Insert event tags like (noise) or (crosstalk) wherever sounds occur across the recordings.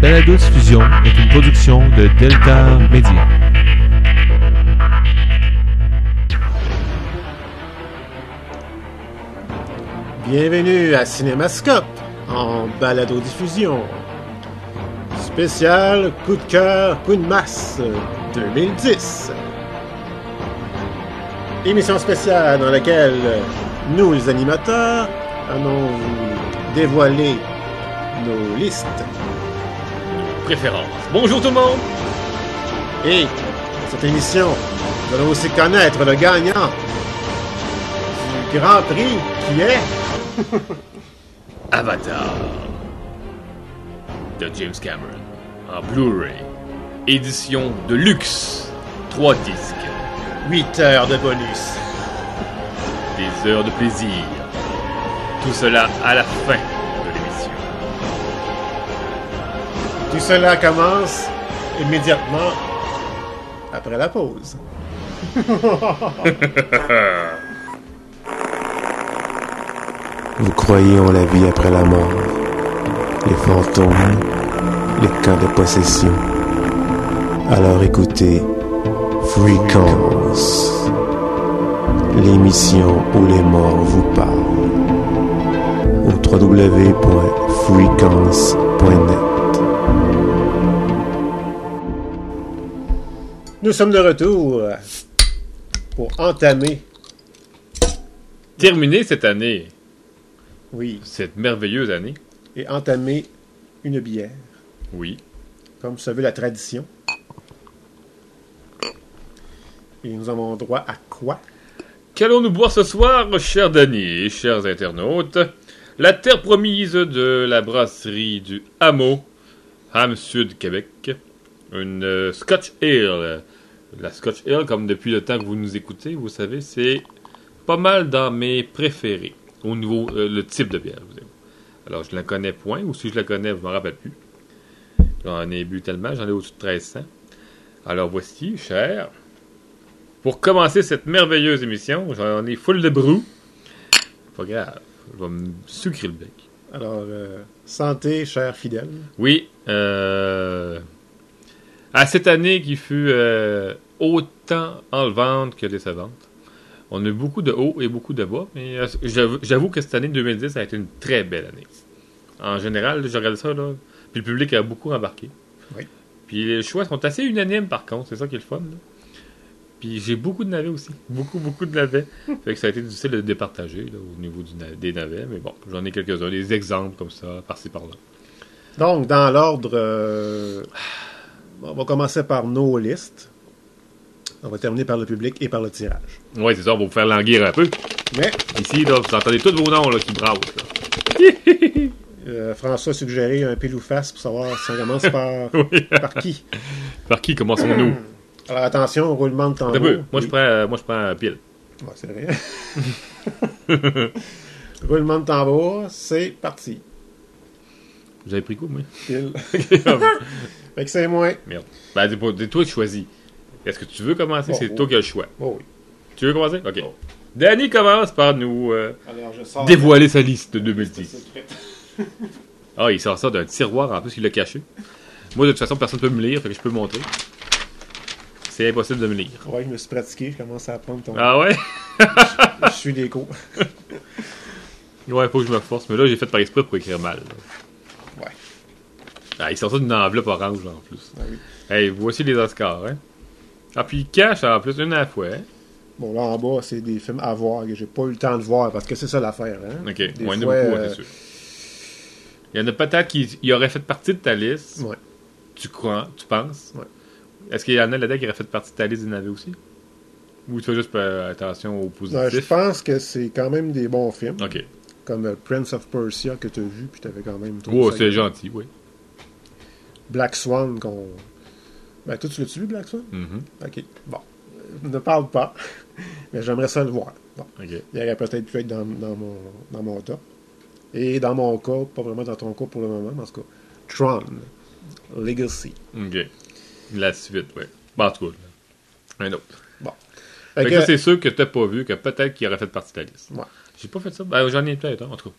balado-diffusion est une production de Delta Media. Bienvenue à Cinémascope en balado-diffusion. Spécial coup de cœur, coup de masse 2010. Émission spéciale dans laquelle nous, les animateurs, allons vous dévoiler nos listes. Préférence. Bonjour tout le monde! Et dans cette émission, nous allons aussi connaître le gagnant du Grand Prix qui est (laughs) Avatar de James Cameron en Blu-ray. Édition de luxe. 3 disques. 8 heures de bonus. Des heures de plaisir. Tout cela à la fin Tout cela commence immédiatement après la pause. (laughs) Vous croyez en la vie après la mort, les fantômes, les cas de possession. Alors écoutez Frequence, l'émission où les morts vous parlent. Au www.frequence.net. Nous sommes de retour pour entamer, Terminé cette année, oui, cette merveilleuse année. et entamer une bière, Oui. comme ça veut la tradition. Et nous avons droit à quoi? Qu'allons-nous boire ce soir, chers Danny et chers internautes? La terre promise de la brasserie du Hameau, Ham Sud, Québec. Une euh, Scotch Ale. La Scotch Ale, comme depuis le temps que vous nous écoutez, vous savez, c'est pas mal dans mes préférés. Au niveau, euh, le type de bière, vous aime. Alors, je la connais point, ou si je la connais, je m'en rappelle plus. J'en ai bu tellement, j'en ai au-dessus de 1300. Alors, voici, cher. Pour commencer cette merveilleuse émission, j'en ai full de brou. Pas grave, je vais me sucrer le bec. Alors, euh, santé, cher fidèle. Oui, euh, à cette année qui fut euh, autant enlevante que décevante. On a eu beaucoup de hauts et beaucoup de bas, mais euh, j'avoue j'avoue que cette année 2010 a été une très belle année. En général, je regarde ça, là, puis le public a beaucoup embarqué. Oui. Puis les choix sont assez unanimes par contre, c'est ça qui est le fun. là. Puis j'ai beaucoup de navets aussi, (laughs) beaucoup, beaucoup de navets. fait que ça a été difficile de départager là, au niveau du na- des navets, mais bon, j'en ai quelques-uns, des exemples comme ça, par-ci par-là. Donc, dans l'ordre, euh, on va commencer par nos listes. On va terminer par le public et par le tirage. Ouais, c'est ça, on va vous faire languir un peu. Mais Ici, là, vous entendez tous vos noms là, qui brassent. (laughs) euh, François a suggéré un pile ou face pour savoir si on commence par, (laughs) Oui. par qui. Par qui commençons-nous? (clears throat) Alors attention, roulement de peu. Moi, je Oui. prends, euh, moi, je prends un pile. Ouais, c'est vrai. (laughs) roulement de tambour, c'est parti. Vous avez pris quoi, moi? Pile. Merde. Fait que c'est moi. Ben, c'est toi qui choisis. Est-ce que tu veux commencer? C'est toi qui as le choix. Oh oui. Tu veux commencer? Ok. Oh. Danny commence par nous euh, Alors je sors. dévoiler sa liste de 2010. Secret. Ah, il sort ça d'un tiroir en plus, il l'a caché. Moi, de toute façon, personne ne peut me lire, fait que je peux montrer. C'est impossible de me lire. Ouais, je me suis pratiqué, je commence à apprendre ton. Ah ouais? Je suis des cours. (laughs) Ouais, faut que je me force. Mais là, j'ai fait par exprès pour écrire mal. là. Ah, il sort ça d'une enveloppe orange en plus. Ah oui. Hey, voici les Oscars, hein. Ah, puis il cache en plus une à la fois, hein. Bon, là en bas, c'est des films à voir que j'ai pas eu le temps de voir parce que c'est ça l'affaire. Hein? Ok, Des il y en a beaucoup, euh, c'est sûr. Il y en a peut-être qui y auraient fait partie de ta liste. Ouais. Tu crois, tu penses? Ouais. Est-ce qu'il y en a là-dedans qui auraient fait partie de ta liste des navets aussi? Ou tu fais juste euh, attention au positif? Ouais, je pense que c'est quand même des bons films. Ok. Comme euh, Prince of Persia que tu as vu, puis tu avais quand même. trouvé Oh, c'est gentil, oui. Black Swan, qu'on. Ben, toi, tu l'as-tu vu, Black Swan? Mhm. Ok. Bon. Ne parle pas. (laughs) Mais j'aimerais ça le voir. Bon. Ok. Il aurait peut-être pu être dans, dans mon, dans mon top. Et dans mon cas, pas vraiment dans ton cas pour le moment, mais en tout cas, Tron, Legacy. Ok. La suite, oui. Bon, en tout cas, un autre. Fait Fait que- que ça, c'est sûr que t'as pas vu, que peut-être qu'il aurait fait partie de ta liste. Ouais. J'ai pas fait ça. Ben, j'en ai peut-être, hein, en tout cas.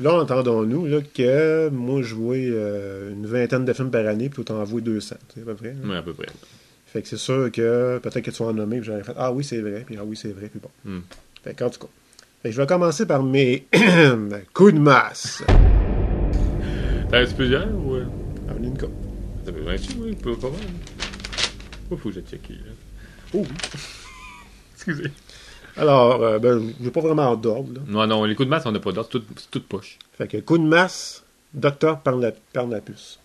Là, entendons-nous là, que moi, je vois euh, une vingtaine de films par année, puis t'en vois 200, tu sais, à peu près. là. Ouais, à peu près. Fait que c'est sûr que peut-être que tu vas en nommer, puis j'aurais fait Ah oui, c'est vrai, puis Ah oui, c'est vrai, puis bon. Hmm. Fait qu'en tout cas. Fait que je vais commencer par mes (coughs) coups de masse. T'en as plusieurs ou. euh, ai une couple. Ça peut être oui, pas, mal. Oh, faut que je checké, là. Oh! (laughs) Excusez. Alors, euh, ben, j'ai pas vraiment d'ordre, là. Non, non, les coups de masse, on n'a pas d'ordre, c'est tout, c'est toute poche. Fait que coup de masse, Docteur Parna- Parnapus.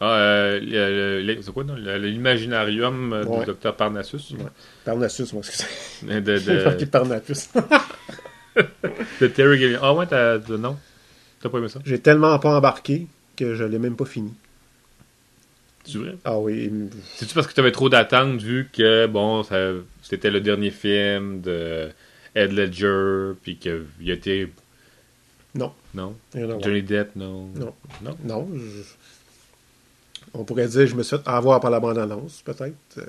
Ah, euh, le- le- c'est quoi, non? Le- L'imaginarium euh, Ouais. du docteur Parnassus. Parnassus, moi, excusez. (laughs) De, (laughs) J'ai marqué de, Parnapus. (laughs) de Terry Gilliam. Ah, ouais, t'as. de- Non? T'as pas aimé ça? j'ai tellement pas embarqué que je l'ai même pas fini. C'est vrai? Ah oui, C'est-tu parce que t'avais trop d'attentes vu que, bon, ça, c'était le dernier film de Ed Ledger, puis qu'il était. non. Non? voir. Johnny Depp, non? Non. Non? Non, je- on pourrait dire je me suis fait avoir par la bande-annonce, peut-être. Euh,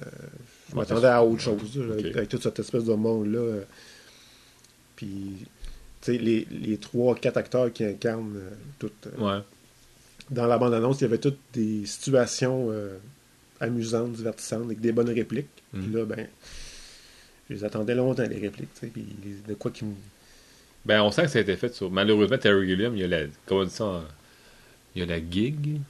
je Ouais, m'attendais à autre chose, avec, toute cette espèce de monde-là. Puis, tu sais, les, les trois, quatre acteurs qui incarnent euh, toutes. euh, Ouais. Dans la bande-annonce, il y avait toutes des situations euh, amusantes, divertissantes, avec des bonnes répliques. Mhm. Puis là, ben, je les attendais longtemps, les répliques, tu sais, puis de quoi qui me... Ben, on sent que ça a été fait sur. Malheureusement, Terry Gilliam, il y a la. Comment on dit ça en- Il y a la gig.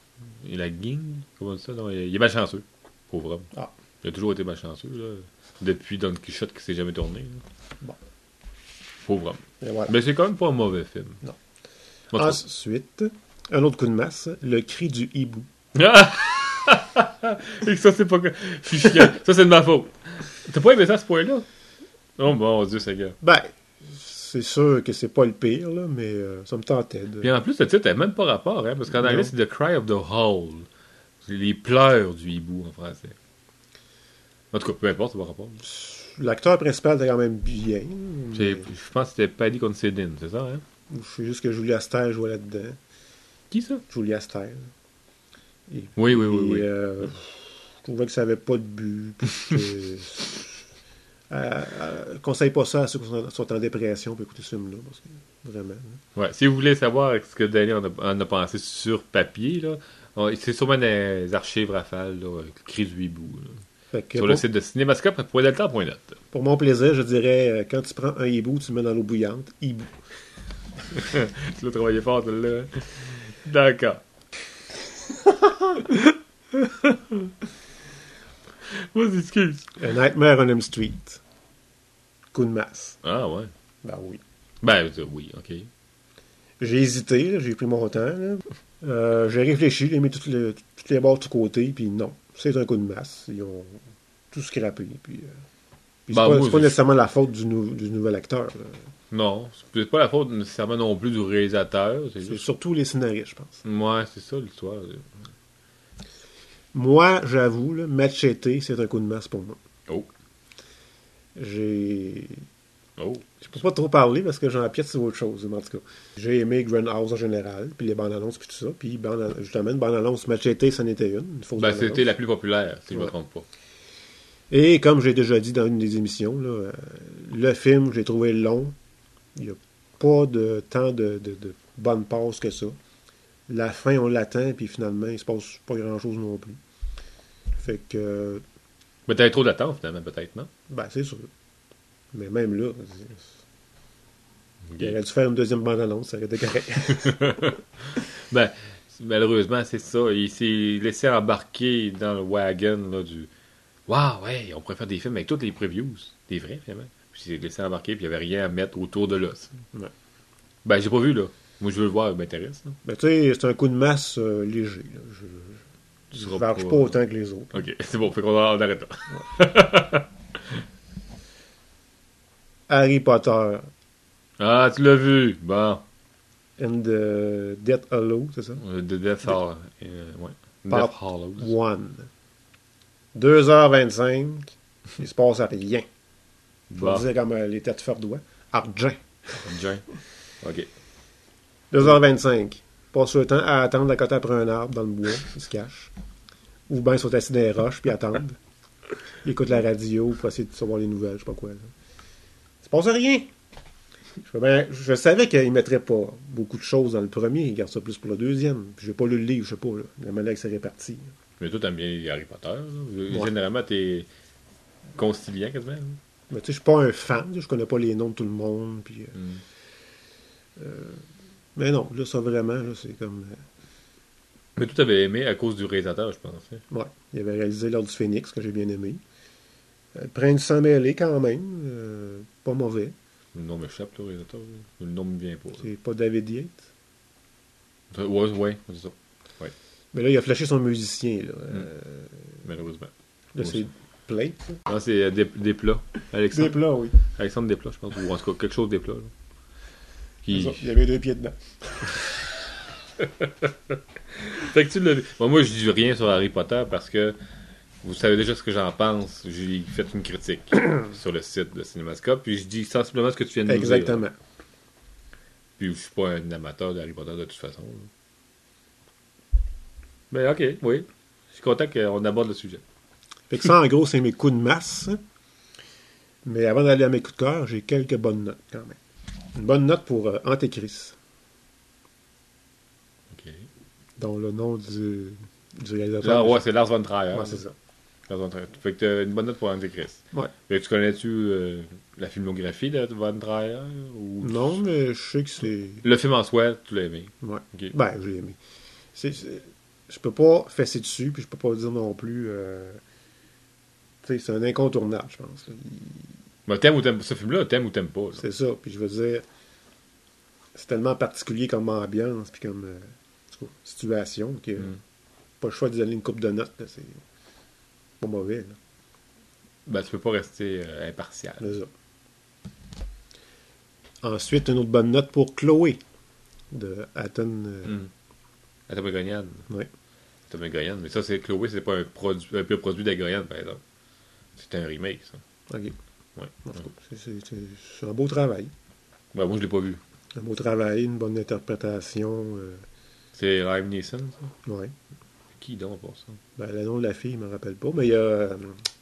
Il y a la ging. Comment on dit ça? Non, il est malchanceux. Pauvre homme. Ah. Il a toujours été malchanceux, là. Depuis Don Quichotte qui s'est jamais tourné. là. Bon. Pauvre homme. Voilà. Mais c'est quand même pas un mauvais film. Non. Ensuite, un autre coup de masse, le cri du hibou. trouve- (laughs) Et que ça, c'est pas. que- Je suis chiant. Ça, c'est de ma faute. T'as pas aimé ça à ce point-là? Oh mon dieu, gars. Ben, c'est sûr que c'est pas le pire, là, mais euh, ça me tentait de... Puis en plus, le titre n'a même pas rapport, hein, parce qu'en anglais, c'est The Cry of the Hole. C'est les pleurs du hibou en français. En tout cas, peu importe, ça va rapport. L'acteur principal était quand même bien. Mais Je pense que c'était Paddy Considine, c'est ça, hein? Je sais juste que Julie Aster jouait là-dedans. Qui ça? Julie Aster. Et, Oui, oui, oui, et, oui. euh, je trouvais que ça avait pas de but. (laughs) Euh, euh, conseille pas ça à ceux qui sont, en dépression pour écouter ce film-là. Parce que, vraiment. hein. Ouais, si vous voulez savoir ce que Danny en a, en a pensé sur papier, là, on- c'est sûrement dans les archives rafales, là, du hibou. là. Sur pour, le site de cinémascope.delta.net. pour mon plaisir, je dirais, euh, quand tu prends un hibou, tu le mets dans l'eau bouillante. Hibou. (laughs) Tu l'as travaillé fort, celle-là. D'accord. Vas-y, excuse. A Nightmare on Elm Street. Coup de masse. Ah, ouais. Ben oui. Ben, euh, oui, ok. J'ai hésité, j'ai pris mon temps. là. Euh, j'ai réfléchi, j'ai mis toutes les, toutes les barres de côté, puis non, c'est un coup de masse. Ils ont tout scrappé. Puis, euh, puis c'est Ben, pas, c'est pas je- nécessairement la faute du, nou- du nouvel acteur. là. Non, c'est pas la faute nécessairement non plus du réalisateur. C'est juste. surtout les scénaristes, je pense. Ouais, c'est ça l'histoire. Moi, j'avoue, Machete, c'est un coup de masse pour moi. Oh. J'ai. Oh. Je peux pas trop parler parce que j'en piète sur autre chose, mais en tout cas. J'ai aimé Grindhouse en général, puis les bandes annonces, puis tout ça. Puis bande- justement, une bande annonce Machete, ça en était une. Ben, c'était la plus populaire, si je me Ouais. trompe pas. Et comme j'ai déjà dit dans une des émissions, là, euh, le film, j'ai trouvé long. Il n'y a pas de temps de, de, de bonne passe que ça. La fin, on l'attend, puis finalement, il se passe pas grand-chose non plus. Fait que, Mais t'avais trop d'attente, finalement, peut-être, non? ben, c'est sûr. Mais même là, il aurait dû faire une deuxième bande-annonce, ça aurait été correct. (laughs) Ben, malheureusement, c'est ça. Il s'est laissé embarquer dans le wagon là, du Waouh, ouais, on pourrait faire des films avec toutes les previews. Des vrais, finalement. Puis il s'est laissé embarquer, puis il n'y avait rien à mettre autour de l'os. Ouais. Ben, j'ai pas vu, là. Moi, je veux le voir, ça m'intéresse. là. Ben, tu sais, c'est un coup de masse euh, léger. là. Je Tu je seras ne marche pas- autant que les autres. Ok, (laughs) c'est bon, fait qu'on on arrête là. Harry Potter Ah, tu l'as vu. Bon. and the Death Hollow, c'est ça? Euh, The Death Hall. Euh, ouais. Death Hollows. One. 2h25, il se passe rien. Faut Bon. dire comme euh, les têtes fardois. Argent. Jane. Ok. 2h25. Passe le temps à attendre à côté après un arbre dans le bois, ils se cachent. Ou bien ils sont assis dans les roches puis attendent. Ils écoutent la radio pour essayer de savoir les nouvelles, je sais pas quoi. là. Il se passe rien. Je, ben, je savais qu'il ne mettrait pas beaucoup de choses dans le premier, il garde ça plus pour le deuxième. Puis j'ai pas lu le livre, je sais pas, là, la manière que c'est réparti. Mais toi, t'aimes bien Harry Potter. là. Généralement, t'es conciliant quasiment. là. Mais tu sais, je suis pas un fan, je connais pas les noms de tout le monde. Puis, euh, Mm. mais non, là, ça vraiment, là, c'est comme. euh, Mais toi, t'avais aimé à cause du réalisateur, je pense. hein? Ouais, il avait réalisé L'Ordre du Phénix, que j'ai bien aimé. Euh, Prince sans mêlé, quand même. euh, pas mauvais. Le nom m'échappe, le réalisateur. là. Le nom me vient pas. C'est pas David Yates? Ouais, ouais, c'est ça. Mais là, il a flashé son musicien. Là, Euh, Malheureusement. là c'est Plate. Non, c'est euh, des, des plats. Alexandre, plats, oui. Alexandre Desplat, je pense. Ou en tout cas, quelque chose des plats. là. Qui... C'est ça, Il y avait deux pieds dedans. (laughs) Fait que tu l'as. Bon, moi, je dis rien sur Harry Potter parce que vous savez déjà ce que j'en pense. J'ai fait une critique (coughs) sur le site de Cinémascope. Puis je dis sensiblement ce que tu viens de nous dire. Exactement. Puis je suis pas un amateur d'Harry Potter de toute façon. là. Mais ok, oui. Je suis content qu'on aborde le sujet. Fait que ça, en gros, c'est mes coups de masse. Mais avant d'aller à mes coups de cœur, j'ai quelques bonnes notes quand même. Une bonne note pour euh, Antéchrist, Ok. dont le nom du, du réalisateur. Là, ouais, c'est Lars von Trier. Ouais, c'est ça. Lars von Trier. Fait que t'as une bonne note pour Antichrist. Ouais. Fait que tu connais-tu euh, la filmographie de von Trier ou... Non, mais je sais que c'est. Le film en soi, tu l'as aimé. Ouais. Ok. Ben, je l'ai aimé. C'est, c'est- Je peux pas fesser dessus, puis je peux pas dire non plus. euh, c'est un incontournable, je pense. t'aimes ou t'aimes ce film-là, t'aimes ou t'aimes pas. C'est ça. Puis je veux dire, c'est tellement particulier comme ambiance, puis comme euh, situation, que Mm. pas le choix de donner une coupe de notes. c'est pas mauvais. Là. Ben, tu peux pas rester euh, impartial. C'est ça. Ensuite, une autre bonne note pour Chloé de Hatton. euh, Mm. Attends, Goyane. Mais ça, c'est Chloé, c'est pas un, produit, un pur produit d'Agoyane, par exemple. C'est un remake, ça. OK. Ouais. C'est- un beau travail. Ben, moi, je l'ai pas vu. Un beau travail, une bonne interprétation. euh, C'est Live Neeson, ça? ouais. Qui donc pour ça? Ben, le nom de la fille, je me rappelle pas, mais il y a. euh,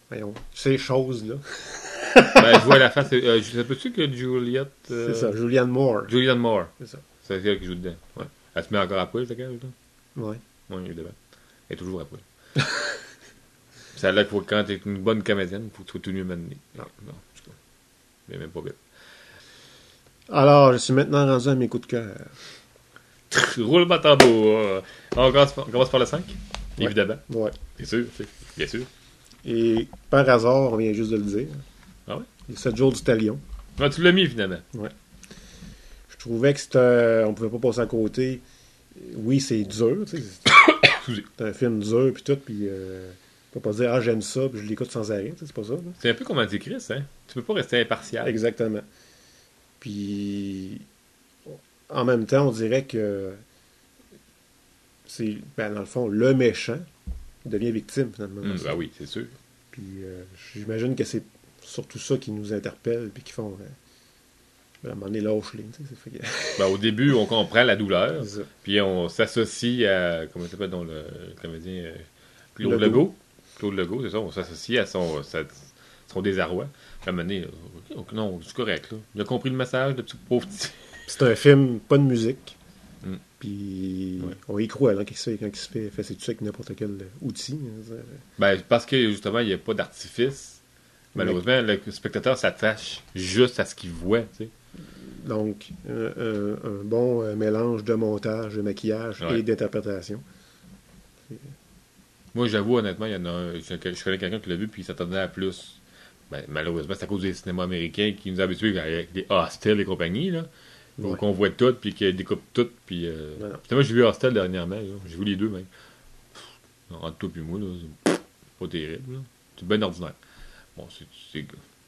voyons, ces choses-là. (laughs) ben, je vois la face. Euh, je sais pas-tu que Juliette. euh, C'est ça, Julianne Moore. Julianne Moore. C'est ça. C'est elle qui joue dedans. Ouais. Elle se met encore à poil, cette gage, là? Ouais. Oui, évidemment. Elle est toujours à poil. (laughs) ça a l'air qu'il faut, quand t'es une bonne comédienne, faut que tu sois tout nu maintenant. Non, non, cas. Mais même pas vite. Alors, je suis maintenant rendu à mes coups de cœur. Roule ma tambour. On commence, par- on commence par le 5, Ouais. évidemment. Ouais. Bien sûr, c'est- bien sûr. Et par hasard, on vient juste de le dire. Ah ouais? Les 7 jours du talion. Ah, tu l'as mis, finalement. Je trouvais que c'était. On pouvait pas passer à côté. Oui, c'est dur, tu sais. (coughs) Excusez. C'est un film dur, puis tout, puis. Euh, on peut pas dire, ah, j'aime ça, puis je l'écoute sans arrêt, c'est pas ça. C'est un peu comme Antichrist, hein? Tu peux pas rester impartial. Exactement. Puis, en même temps, on dirait que c'est, ben, dans le fond, le méchant devient victime, finalement. Hum, ben oui, c'est sûr. Puis, euh, j'imagine que c'est surtout ça qui nous interpelle, puis qui font. Euh, ben, à un moment donné, lâche-les, que- (laughs) Ben, au début, on comprend la douleur, puis on s'associe à. Comment s'appelle dans le, le comédien euh, Claude Legault? Claude Legault, c'est ça. On s'associe à son, sa- son désarroi. À un moment donné, non, c'est correct. Là. Il a compris le message de petit pauvre petit. C'est un film, pas de musique. Mm. Puis, Ouais. on y croit, là, quand il se fait, quand il se fait, fait ses dessus avec n'importe quel outil. hein, c'est- Ben, parce que justement, il n'y a pas d'artifice. Malheureusement, le spectateur s'attache juste à ce qu'il voit. Tu sais. Donc, un, bon euh, mélange de montage, de maquillage Ouais. et d'interprétation. Moi, j'avoue, honnêtement, il y en a un. Je, je connais quelqu'un qui l'a vu puis il s'attendait à plus. Ben, malheureusement, c'est à cause des cinémas américains qui nous habituent avec les Hostel et compagnie, là. Où Ouais. qu'on voit tout, puis qu'ils découpent tout, puis... Euh... Putain, moi, j'ai vu Hostel dernièrement. J'ai vu les deux, même. Pff, Entre toi puis moi, là, c'est pas terrible. C'est bien ordinaire. Bon, c'est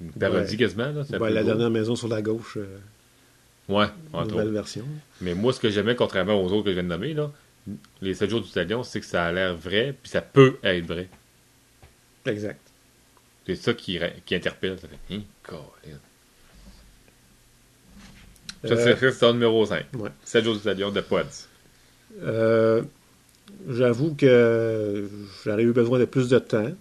une parodie Ouais. quasiment, là. Ben, la beau. dernière maison sur la gauche, euh, Ouais, entre nouvelle version. Mais moi, ce que j'aimais, contrairement aux autres que je viens de nommer, là, les 7 jours du Talion, c'est que ça a l'air vrai, puis ça peut être vrai. Exact. C'est ça qui, interpelle. Ça fait, hein, Colin. Ça, Euh, c'est numéro 5. ouais. 7 jours du Talion de Pods. Euh, J'avoue que j'aurais eu besoin de plus de temps.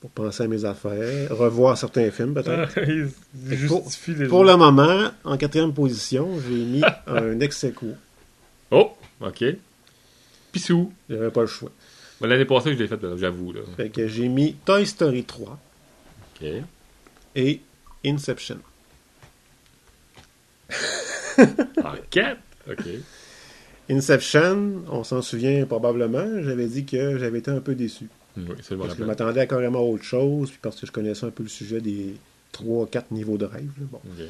pour penser à mes affaires, revoir certains films peut-être. que pour- Pour le moment, en quatrième position, j'ai mis (laughs) un ex aequo. Oh, ok. Pissou. J'avais pas le choix. L'année passée, je l'ai fait, j'avoue. Là. Fait que j'ai mis Toy Story 3 Ok. et Inception. (laughs) En 4. Ok. Inception, on s'en souvient probablement, j'avais dit que j'avais été un peu déçu. Oui, c'est Parce que je m'attendais à carrément autre chose, puis parce que je connaissais un peu le sujet des 3-4 niveaux de rêve. là. Bon. Ok.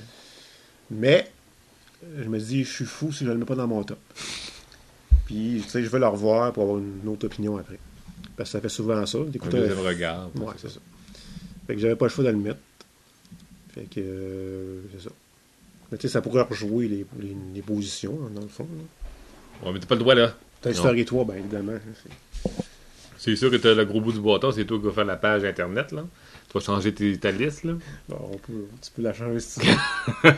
Mais, je me dis, je suis fou si je ne le mets pas dans mon top. Puis, tu sais, je vais le revoir pour avoir une autre opinion après. Parce que ça fait souvent ça, d'écouter un deuxième regard. Ouais, c'est ça. Fait que j'avais pas le choix de le mettre. Fait que, euh, c'est ça. Mais tu sais, ça pourrait rejouer les, les, les positions, hein, dans le fond. là. Ouais, mais t'as pas le droit, là. Non. Story 3, ben évidemment. c'est- C'est sûr que t'as le gros bout du bâton, c'est toi qui vas faire la page Internet, là. Tu vas changer tes- ta liste, là. Bon, on peut, tu peux la changer si tu veux.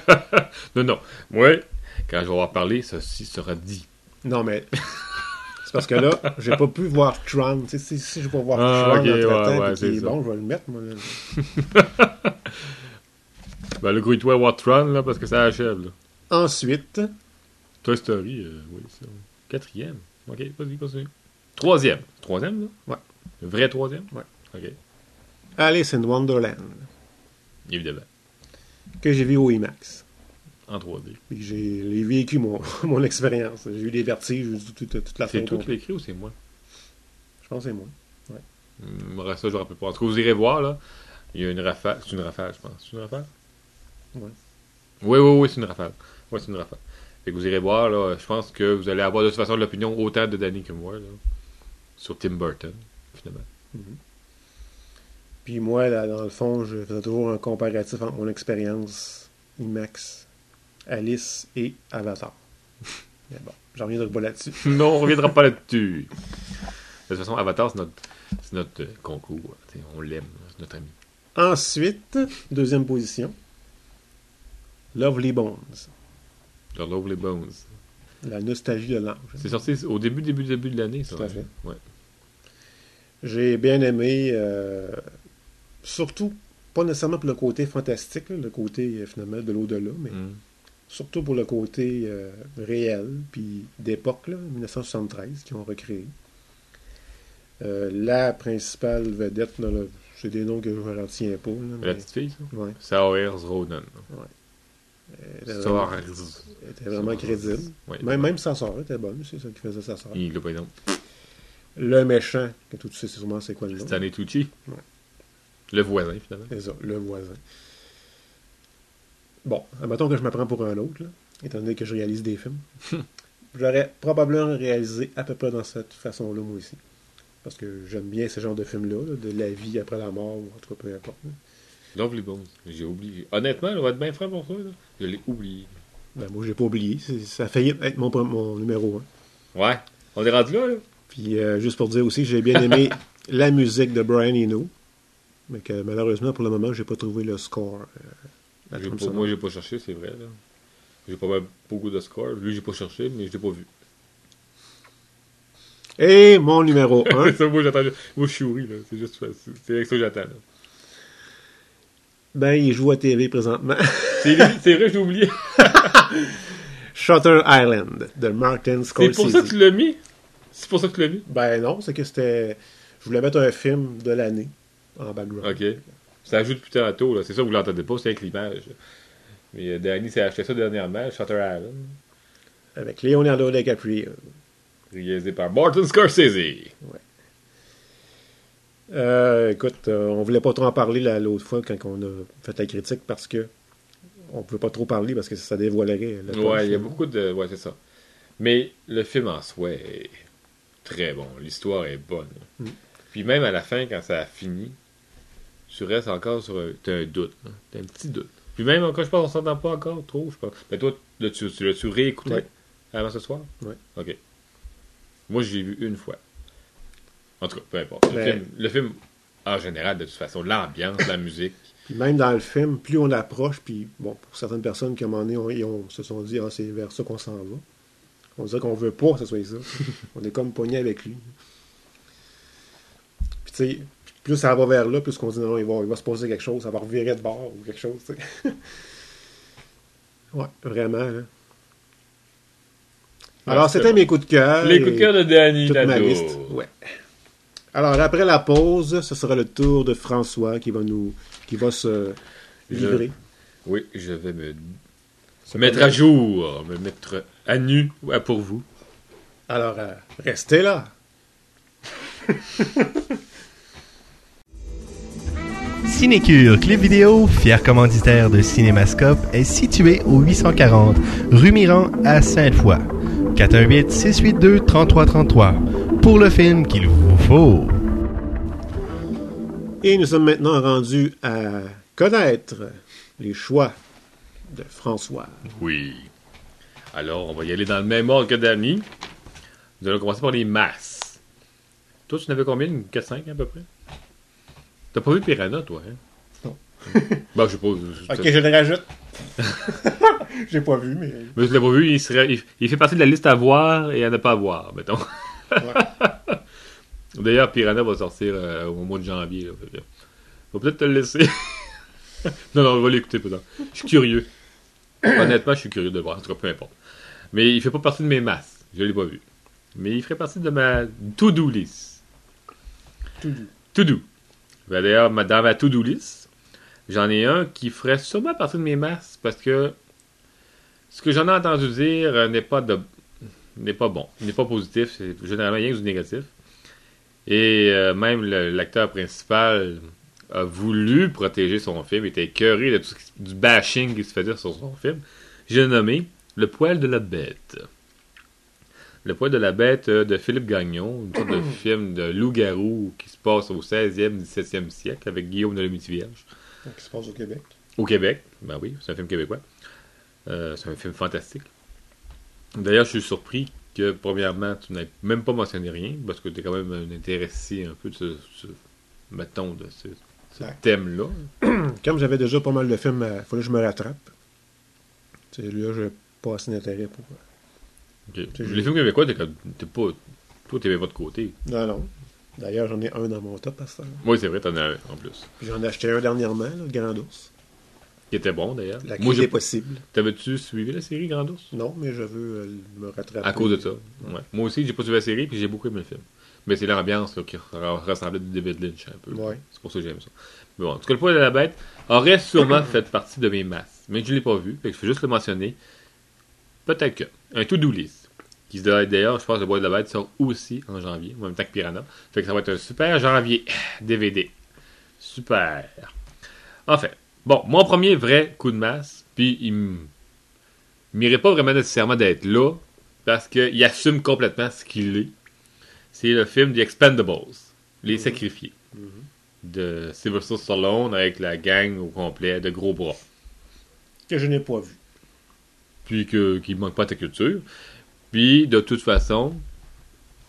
Non, non. Moi, quand je vais avoir parlé, ceci sera dit. Non, mais. C'est parce que là, j'ai pas pu voir Tron. Si, si je peux voir Ah, Tron ok, entre ouais, c'est ça. bon, je vais le mettre, moi. là. (laughs) Ben, le gros toi Watron, là, parce que ça achève, là. Ensuite, Toy Story, euh, oui, c'est quatrième. Ok, vas-y, continue. Troisième. Troisième, là? Ouais. Le vrai troisième? Ouais. Ok, Alice in Wonderland, évidemment. que j'ai vu au IMAX. En 3D. Puis j'ai vécu mon, (laughs) mon expérience. J'ai eu des vertiges toute, toute, toute la C'est toi qui écrit ou c'est moi? Je pense que c'est moi. Hum, reste ça, je rappelle pas. En tout cas, vous irez voir, là. Il y a une rafale. C'est une rafale, je pense. C'est une rafale? Ouais. Oui, oui, oui, c'est une rafale. Oui, c'est une rafale. Fait que vous irez voir, là. Je pense que vous allez avoir de toute façon l'opinion autant de Danny que moi, là. Sur Tim Burton, finalement. Puis moi, là, dans le fond, je faisais toujours un comparatif entre mon expérience IMAX, Alice et Avatar. (laughs) Mais bon, j'en reviendrai pas là-dessus. (laughs) non, on reviendra pas là-dessus. De toute façon, Avatar, c'est notre, notre euh, concours. T'sais, on l'aime, c'est notre ami. Ensuite, deuxième position, Lovely Bones, The Lovely Bones. la nostalgie de l'ange. C'est sorti au début, début, début de l'année, ça. Tout à hein? fait. Ouais. J'ai bien aimé, euh, surtout, pas nécessairement pour le côté fantastique, le côté euh, finalement de l'au-delà, mais Hum. Surtout pour le côté euh, réel, puis d'époque, là, 1973, qui ont recréé. Euh, la principale vedette, c'est des noms que je ne retiens pas. là, La petite fille, ça? ouais, Saoirse Ronan. elle était vraiment, Saoirse. elle était vraiment crédible. Ouais. Même, même sa soeur était bonne, c'est ça qui faisait sa soeur. Il pas exemple. Le méchant, que tout tu sais sûrement c'est quoi le nom. Stanley Tucci. Ouais. Le voisin, finalement. C'est ça, le voisin. Bon, admettons que je me prends pour un autre, là, étant donné que je réalise des films. (laughs) J'aurais probablement réalisé à peu près dans cette façon-là, moi aussi. Parce que j'aime bien ce genre de films-là, là, de la vie après la mort, ou en tout cas, peu importe. là. Lovely Bones. J'ai oublié. Honnêtement, on va être bien franc pour ça. Là. Je l'ai oublié. Ben, moi, j'ai pas oublié. Ça a failli être mon, numéro 1. Ouais. On est rendu là, là. Puis, euh, juste pour dire aussi, j'ai bien aimé (laughs) la musique de Brian Eno. Mais que malheureusement, pour le moment, j'ai pas trouvé le score. euh, pas- moi, j'ai pas cherché, c'est vrai. là. J'ai pas beaucoup de scores. Lui, j'ai pas cherché, mais je l'ai pas vu. Et mon numéro (laughs) 1, ça, moi, j'attends. Moi, je suis ouri, là. C'est juste. C'est c'est avec ça que j'attends, là. ben, il joue à TV présentement. C'est (laughs) c'est vrai, je l'ai oublié. Shutter Island de Martin C'est Scorsese. pour ça que tu l'as mis? C'est pour ça que tu l'as mis? Ben non, c'est que c'était. Je voulais mettre un film de l'année en background. Ok. Ça ajoute plus tantôt, là. C'est ça, vous l'entendez pas, c'est avec l'image. Mais euh, Danny s'est acheté ça dernièrement, Shutter Island, Avec Leonardo DiCaprio. réalisé par Martin Scorsese. Euh, écoute, euh, on voulait pas trop en parler la- l'autre fois quand on a fait la critique parce que on pouvait pas trop parler parce que ça dévoilerait le Ouais, il y a beaucoup de. Ouais, c'est ça. Mais le film en soi est très bon. L'histoire est bonne. Mm. Puis même à la fin, quand ça a fini, tu restes encore sur un. T'as un doute. hein. T'as un petit doute. Puis même encore, je pense qu'on s'entend pas encore trop, je pense. Mais toi, l'as-tu tu, l'as-tu réécouté Ouais. avant ce soir? Ouais. Ok. Moi, je l'ai vu une fois. En tout cas, peu importe. Le, Mais- film, le film, en général, de toute façon, l'ambiance, la musique. (laughs) Puis même dans le film, plus on approche, puis bon, pour certaines personnes qui à un moment donné, on- ils ont- se sont dit ah c'est vers ça qu'on s'en va. On dirait qu'on veut pas que ce soit ça. (laughs) on est comme pogné avec lui. Puis tu sais, plus ça va vers là, plus qu'on dit non, il va, il va se passer quelque chose, ça va revirer de bord ou quelque chose. (laughs) ouais, vraiment. hein. Alors, Ouais, c'est c'était mes coups de cœur. Les coups de cœur de Danny toute ma Nadeau. liste. Ouais. Alors, après la pause, ce sera le tour de François qui va nous qui va se Je- livrer. Oui, je vais me mettre à jour, me mettre à nu pour vous. Alors, euh, restez là. (laughs) Cinécure Clip Vidéo, fier commanditaire de Cinémascope, est situé au 840 rue Miran à Sainte-Foy. 418-682-3333 pour le film qu'il vous faut. Et nous sommes maintenant rendus à connaître les choix de François. Oui. Alors, on va y aller dans le même ordre que Danny. Nous allons commencer par les masses. Toi, tu n'avais combien? Une 4-5 à peu près? T'as pas vu Piranha, toi, hein? Non. ben, je sais pas. (laughs) Ok, je le rajoute. (laughs) J'ai pas vu, mais. Mais je l'ai pas vu, il, serait- il, il fait partie de la liste à voir et à ne pas voir, mettons. (laughs) D'ailleurs, Piranha va sortir euh, au mois de janvier. Là, que, faut peut-être te le laisser. non, non, on va l'écouter peut-être. Je suis curieux. (coughs) Honnêtement, je suis curieux de le voir, en tout cas, peu importe. Mais il fait pas partie de mes masses. Je l'ai pas vu. Mais il ferait partie de ma to-do list. To-do. To-do. D'ailleurs, dans ma j'en ai un qui ferait sûrement partie de mes masses parce que ce que j'en ai entendu dire euh, n'est pas n'est pas bon, n'est pas positif, c'est généralement rien que du négatif. Et euh, même l'acteur principal a voulu protéger son film, était écœuré de tout du bashing qui se faisait sur son film. J'ai nommé Le poil de la bête. Le poil de la bête euh, de Philippe Gagnon, une sorte de film de loup-garou qui se passe au 16e, 17e siècle avec Guillaume de la Vierge. Qui se passe au Québec. Au Québec, ben oui, c'est un film québécois. Euh, c'est un film fantastique. D'ailleurs, je suis surpris que, premièrement, tu n'aies même pas mentionné rien, parce que tu es quand même un intéressé un peu de ce, ce- mettons, de ce, ce Ouais. thème-là. (clears throat) Comme j'avais déjà pas mal de films, il fallait que je me rattrape. Tu sais, là, j'ai pas assez d'intérêt pour. Ok. C'est Les films québécois, t'es comme- t'es pas, toi, t'es pas de côté. Non, non. D'ailleurs, j'en ai un dans mon top à ce temps. Oui, c'est vrai, t'en as un en plus. Puis j'en ai acheté un dernièrement, là, Grand Ours. Qui était bon, d'ailleurs. La Moi, j'ai possible. T'avais-tu suivi la série Grand Ours? Non, mais je veux euh, me rattraper. À cause de ça. Ouais. Moi aussi, j'ai pas suivi la série, puis j'ai beaucoup aimé le film. Mais c'est l'ambiance qui re- ressemblait à David Lynch un peu. Ouais. C'est pour ça que j'aime ça. Mais bon, en tout cas, le poil de la bête aurait sûrement (coughs) fait partie de mes masses. Mais je l'ai pas vu, fait que je vais juste le mentionner. Peut-être que. Un to-do list. Qui se doit être d'ailleurs, je pense le poil de la bête sort aussi en janvier, en même temps que Piranha. Fait que ça va être un super janvier DVD. Super. Enfin, bon, mon premier vrai coup de masse, puis il m'irait pas vraiment nécessairement d'être là, parce qu'il assume complètement ce qu'il est. C'est le film The Expendables, Les Sacrifiés, de Sylvester Stallone avec la gang au complet de gros bras. Que je n'ai pas vu. Puis que, qu'il manque pas de ta culture. Puis, de toute façon,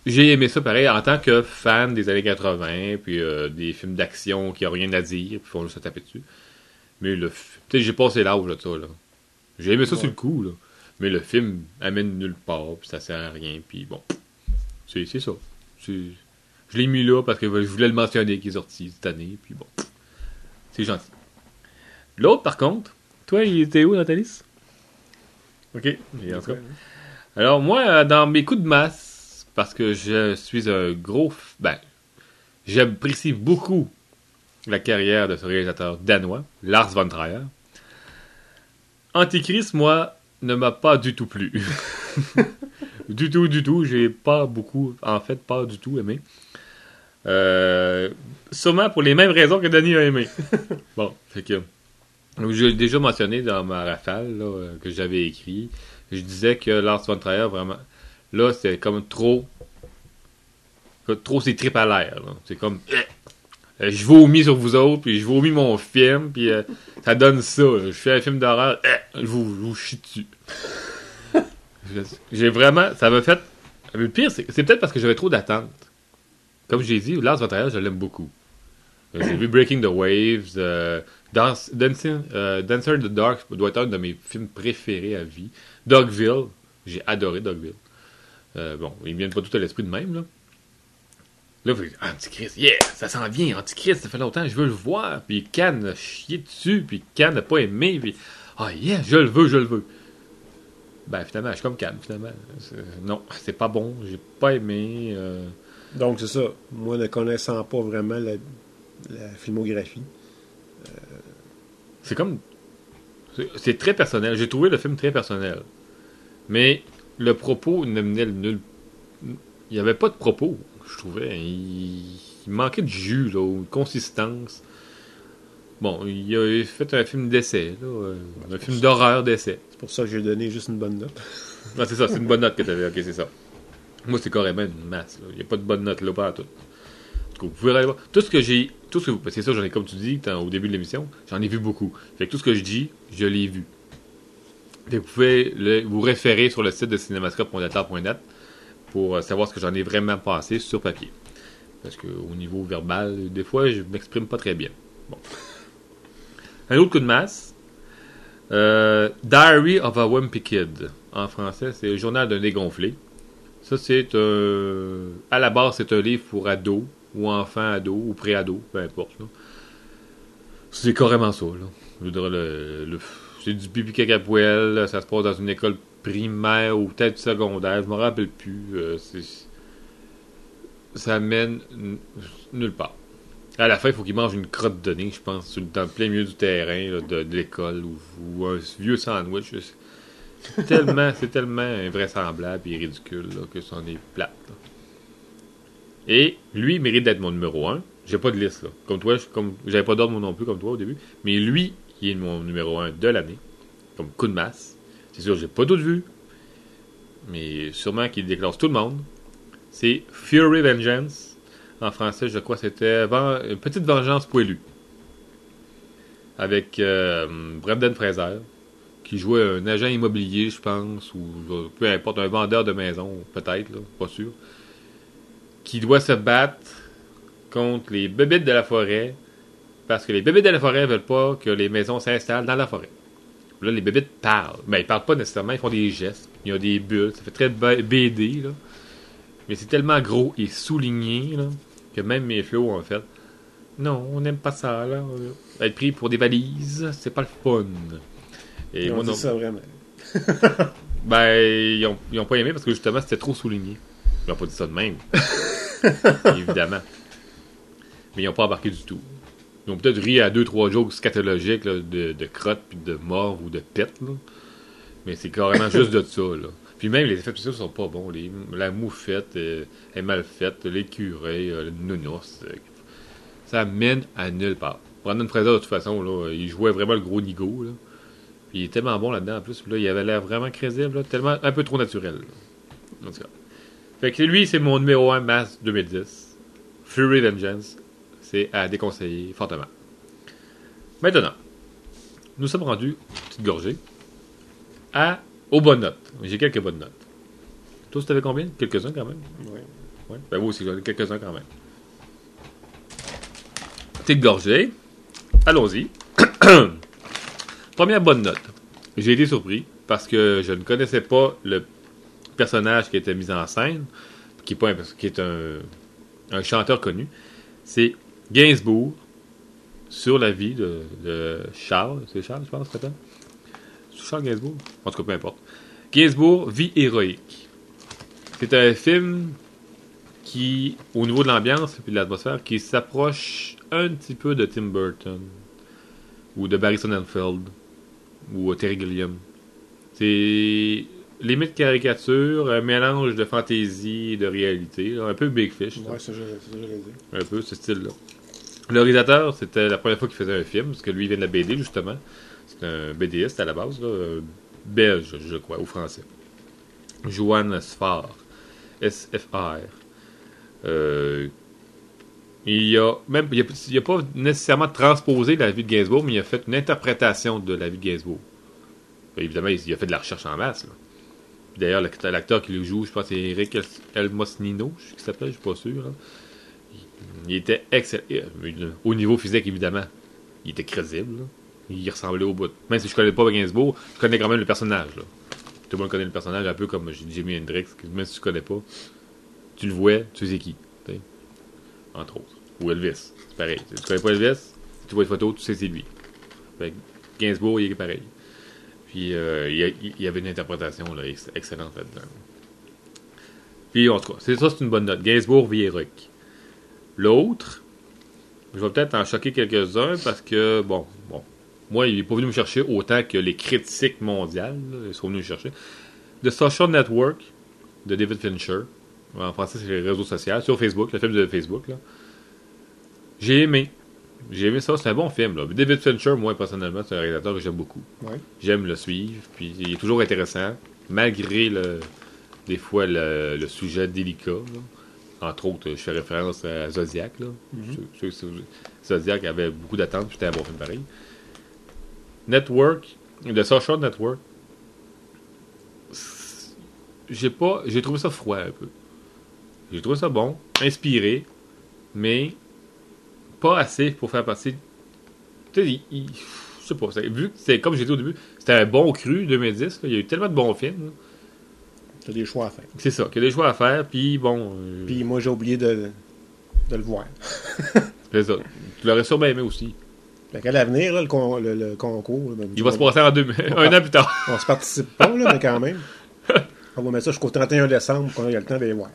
j'ai aimé ça pareil en tant que fan des années 80, puis euh, des films d'action qui n'ont rien à dire, puis font juste se taper dessus. Mais le sais, j'ai passé l'âge de ça, là. J'ai aimé ça Ouais. sur le coup, là. Mais le film amène nulle part, puis ça sert à rien, puis bon. C'est, c'est ça. C'est- je l'ai mis là parce que je voulais le mentionner qui est sorti cette année, puis bon. C'est gentil. L'autre, par contre, toi, il était où dans ta liste? Ok. Et en tout cas, alors moi, euh, dans mes coups de masse, parce que je suis un gros... f- Ben, j'apprécie beaucoup la carrière de ce réalisateur danois, Lars von Trier. Antichrist, moi, ne m'a pas du tout plu. (laughs) du tout, du tout. J'ai pas beaucoup, en fait, pas du tout aimé. Euh, sûrement pour les mêmes raisons que Danny a aimé. (laughs) bon, fait que... Donc, J'ai déjà mentionné dans ma rafale là, euh, que j'avais écrit. Je disais que Lars von Trier, vraiment, là, c'est comme trop. Trop ses tripes à l'air. C'est comme. euh, je vomis sur vous autres, puis je vomis mon film, puis euh, ça donne ça. Je fais un film d'horreur, euh, je vous, je chie dessus. Je- (laughs) J'ai vraiment. Ça m'a fait. Le pire, c'est peut-être parce que j'avais trop d'attentes. Comme j'ai dit, Lars von Trier, je l'aime beaucoup. Euh, J'ai vu Breaking the Waves, euh, Dance- Dancing- euh, Dancer in the Dark doit être un de mes films préférés à vie. Dogville, j'ai adoré Dogville. Euh, bon, ils viennent pas tout à l'esprit de même, là. Là, vous dites, Antichrist, yeah, ça s'en vient, Antichrist, ça fait longtemps, je veux le voir. Puis Cannes a chié dessus, puis Cannes n'a pas aimé, puis ah, yeah, je le veux, je le veux. Ben, finalement, je suis comme Cannes, finalement. Non, c'est pas bon, j'ai pas aimé. euh, Donc, c'est ça. Moi, ne connaissant pas vraiment la filmographie, C'est comme. c'est- très personnel. J'ai trouvé le film très personnel. Mais le propos ne menait nul. Il n'y avait pas de propos, je trouvais. Il, il manquait de jus, là, ou de consistance. Bon, il a fait un film d'essai, là, euh, un film d'horreur d'essai. c'est pour ça que j'ai donné juste une bonne note. Ah, c'est ça, c'est une bonne note que tu avais. Ok, c'est ça. Moi, c'est carrément une masse. là. Il n'y a pas de bonne note là, pas à tout. Vous pouvez aller voir. Tout ce que j'ai. Tout ce que C'est ça, j'en ai, comme tu dis au début de l'émission, j'en ai vu beaucoup. Fait que tout ce que je dis, je l'ai vu. Fait que vous pouvez vous référer sur le site de cinémascope.net pour euh, savoir ce que j'en ai vraiment passé sur papier. Parce que au niveau verbal, des fois, je m'exprime pas très bien. Bon. Un autre coup de masse. Euh, Diary of a Wimpy Kid. En français, c'est le journal d'un dégonflé. Ça, c'est un. À la base, c'est un livre pour ados, ou enfants ados, ou pré-ados, peu importe. C'est carrément ça, là. C'est du pipi caca poêle, ça se passe dans une école primaire ou peut-être secondaire, je me rappelle plus. euh, ça mène nulle part. À la fin, il faut qu'il mange une crotte de nez, je pense, dans le plein milieu du terrain de, l'école ou, ou un vieux sandwich. C'est tellement, (laughs) c'est tellement invraisemblable et ridicule là, que c'en est plate. Et lui, mérite d'être mon numéro 1. J'ai pas de liste, là. Comme toi, j'avais pas d'ordre non plus comme toi au début. Mais lui, il est mon numéro 1 de l'année. Comme coup de masse. C'est sûr, j'ai pas d'autres vues. Mais sûrement qu'il déclenche tout le monde. C'est Fury Vengeance. En français, je crois c'était petite vengeance poilue. Avec euh, Brendan Fraser, qui jouait un agent immobilier, je pense, ou peu importe, un vendeur de maison, peut-être, là, pas sûr, qui doit se battre contre les bébites de la forêt, parce que les bébites de la forêt veulent pas que les maisons s'installent dans la forêt. Là, les bébites parlent. Ben, ils parlent pas nécessairement, ils font des gestes. Il y a des bulles, ça fait très BD, là. Mais c'est tellement gros et souligné, là, que même mes flots ont fait Non, on n'aime pas ça, là. Être pris pour des valises, c'est pas le fun. Et Ils ont moi, dit non. ça vraiment. (laughs) Ben, ils ont, ils ont pas aimé parce que justement, c'était trop souligné. Ils n'ont pas dit ça de même. (laughs) Évidemment. Mais ils n'ont pas embarqué du tout. Ils ont peut-être ri à deux, trois jokes scatologiques là, de, de crottes, puis de morts ou de pètes. là. Mais c'est carrément juste de ça. Là. Puis même, les effets spéciaux sont pas bons. Les- la moufette euh, est mal faite, l'écureuil, euh, le nounours. euh, ça mène à nulle part. Brandon Fraser, de toute façon, là, il jouait vraiment le gros nigo. Là. Puis il est tellement bon là-dedans en plus. Là, il avait l'air vraiment crédible, là, tellement un peu trop naturel. là. En tout cas. Fait que lui, c'est mon numéro 1 masse 2010. Fury Vengeance. C'est à déconseiller fortement. Maintenant, nous sommes rendus, petite gorgée, à, aux bonnes notes. J'ai quelques bonnes notes. Toi, tu avais combien? Quelques-uns quand même? Ouais. Ben moi aussi, j'en ai quelques-uns quand même. Petite gorgée. Allons-y. (coughs) Première bonne note. J'ai été surpris parce que je ne connaissais pas le personnage qui était mis en scène, qui est, un, chanteur connu. C'est Gainsbourg sur la vie de, Charles. C'est Charles, je pense? C'est Charles Gainsbourg? En tout cas, peu importe. Gainsbourg, vie héroïque. C'est un film qui, au niveau de l'ambiance et de l'atmosphère, qui s'approche un petit peu de Tim Burton ou de Barry Sonnenfeld ou euh, Terry Gilliam. C'est limite caricature, un mélange de fantaisie et de réalité, là, un peu Big Fish, là, Ouais, ça, un peu ce style-là. Le réalisateur, c'était la première fois qu'il faisait un film, parce que lui il vient de la BD justement. C'est un BDiste à la base, là, euh, belge, je crois, ou français. Johan Sfar. S-F-R. Euh, il a même il a, il a pas nécessairement transposé la vie de Gainsbourg, mais il a fait une interprétation de la vie de Gainsbourg. Évidemment, il, il a fait de la recherche en masse. là. D'ailleurs, l'acteur qui le joue, je pense, c'est Eric El- Elmosnino, je sais qu'il s'appelle, je suis pas sûr. là. Il, était excellent. Euh, Au niveau physique, évidemment, il était crédible. là. Il ressemblait au bout. Même si je connais pas Gainsbourg, je connais quand même le personnage. Tout le monde connaît le personnage, un peu comme Jimi Hendrix, même si tu connais pas, tu le vois, tu sais qui. entre autres. Ou Elvis, c'est pareil. Tu connais pas Elvis, tu vois une photo, tu sais c'est lui. Gainsbourg, il est pareil. Puis euh, il, y avait une interprétation excellente là-dedans. Puis en tout cas, c'est ça, c'est une bonne note. Gainsbourg, Vieruc. L'autre, je vais peut-être en choquer quelques-uns parce que, bon, bon, moi, il n'est pas venu me chercher autant que les critiques mondiales ils sont venus me chercher. The Social Network de David Fincher. En français, c'est les réseaux sociaux. Sur Facebook, le film de Facebook. J'ai aimé. J'ai aimé ça. C'est un bon film. Là. David Fincher, moi, personnellement, c'est un réalisateur que j'aime beaucoup. Ouais. J'aime le suivre. Puis il est toujours intéressant. Malgré le, des fois le, le sujet délicat. là. Entre autres, je fais référence à Zodiac. Là. Ceux- Zodiac avait beaucoup d'attentes. puis C'était un bon film pareil. Network, The Social Network, j'ai pas, j'ai trouvé ça froid un peu. J'ai trouvé ça bon, inspiré, mais pas assez pour faire passer. Tu sais, il- il- je sais pas, vu que c'est comme j'ai dit au début, c'était un bon cru 2010, là, il y a eu tellement de bons films. T'as des choix à faire. C'est ça, qu'il y a des choix à faire, puis bon, euh, Puis moi, j'ai oublié de, de le voir. (laughs) c'est ça. Tu l'aurais sûrement aimé aussi. Fait qu'à l'avenir, là, le, con- le- le concours, là, ben, Il va se passer en deux, (laughs) un an plus tard. On se participe pas, là, mais quand même. (laughs) On va mettre ça jusqu'au 31 décembre pour qu'on ait le temps de les voir.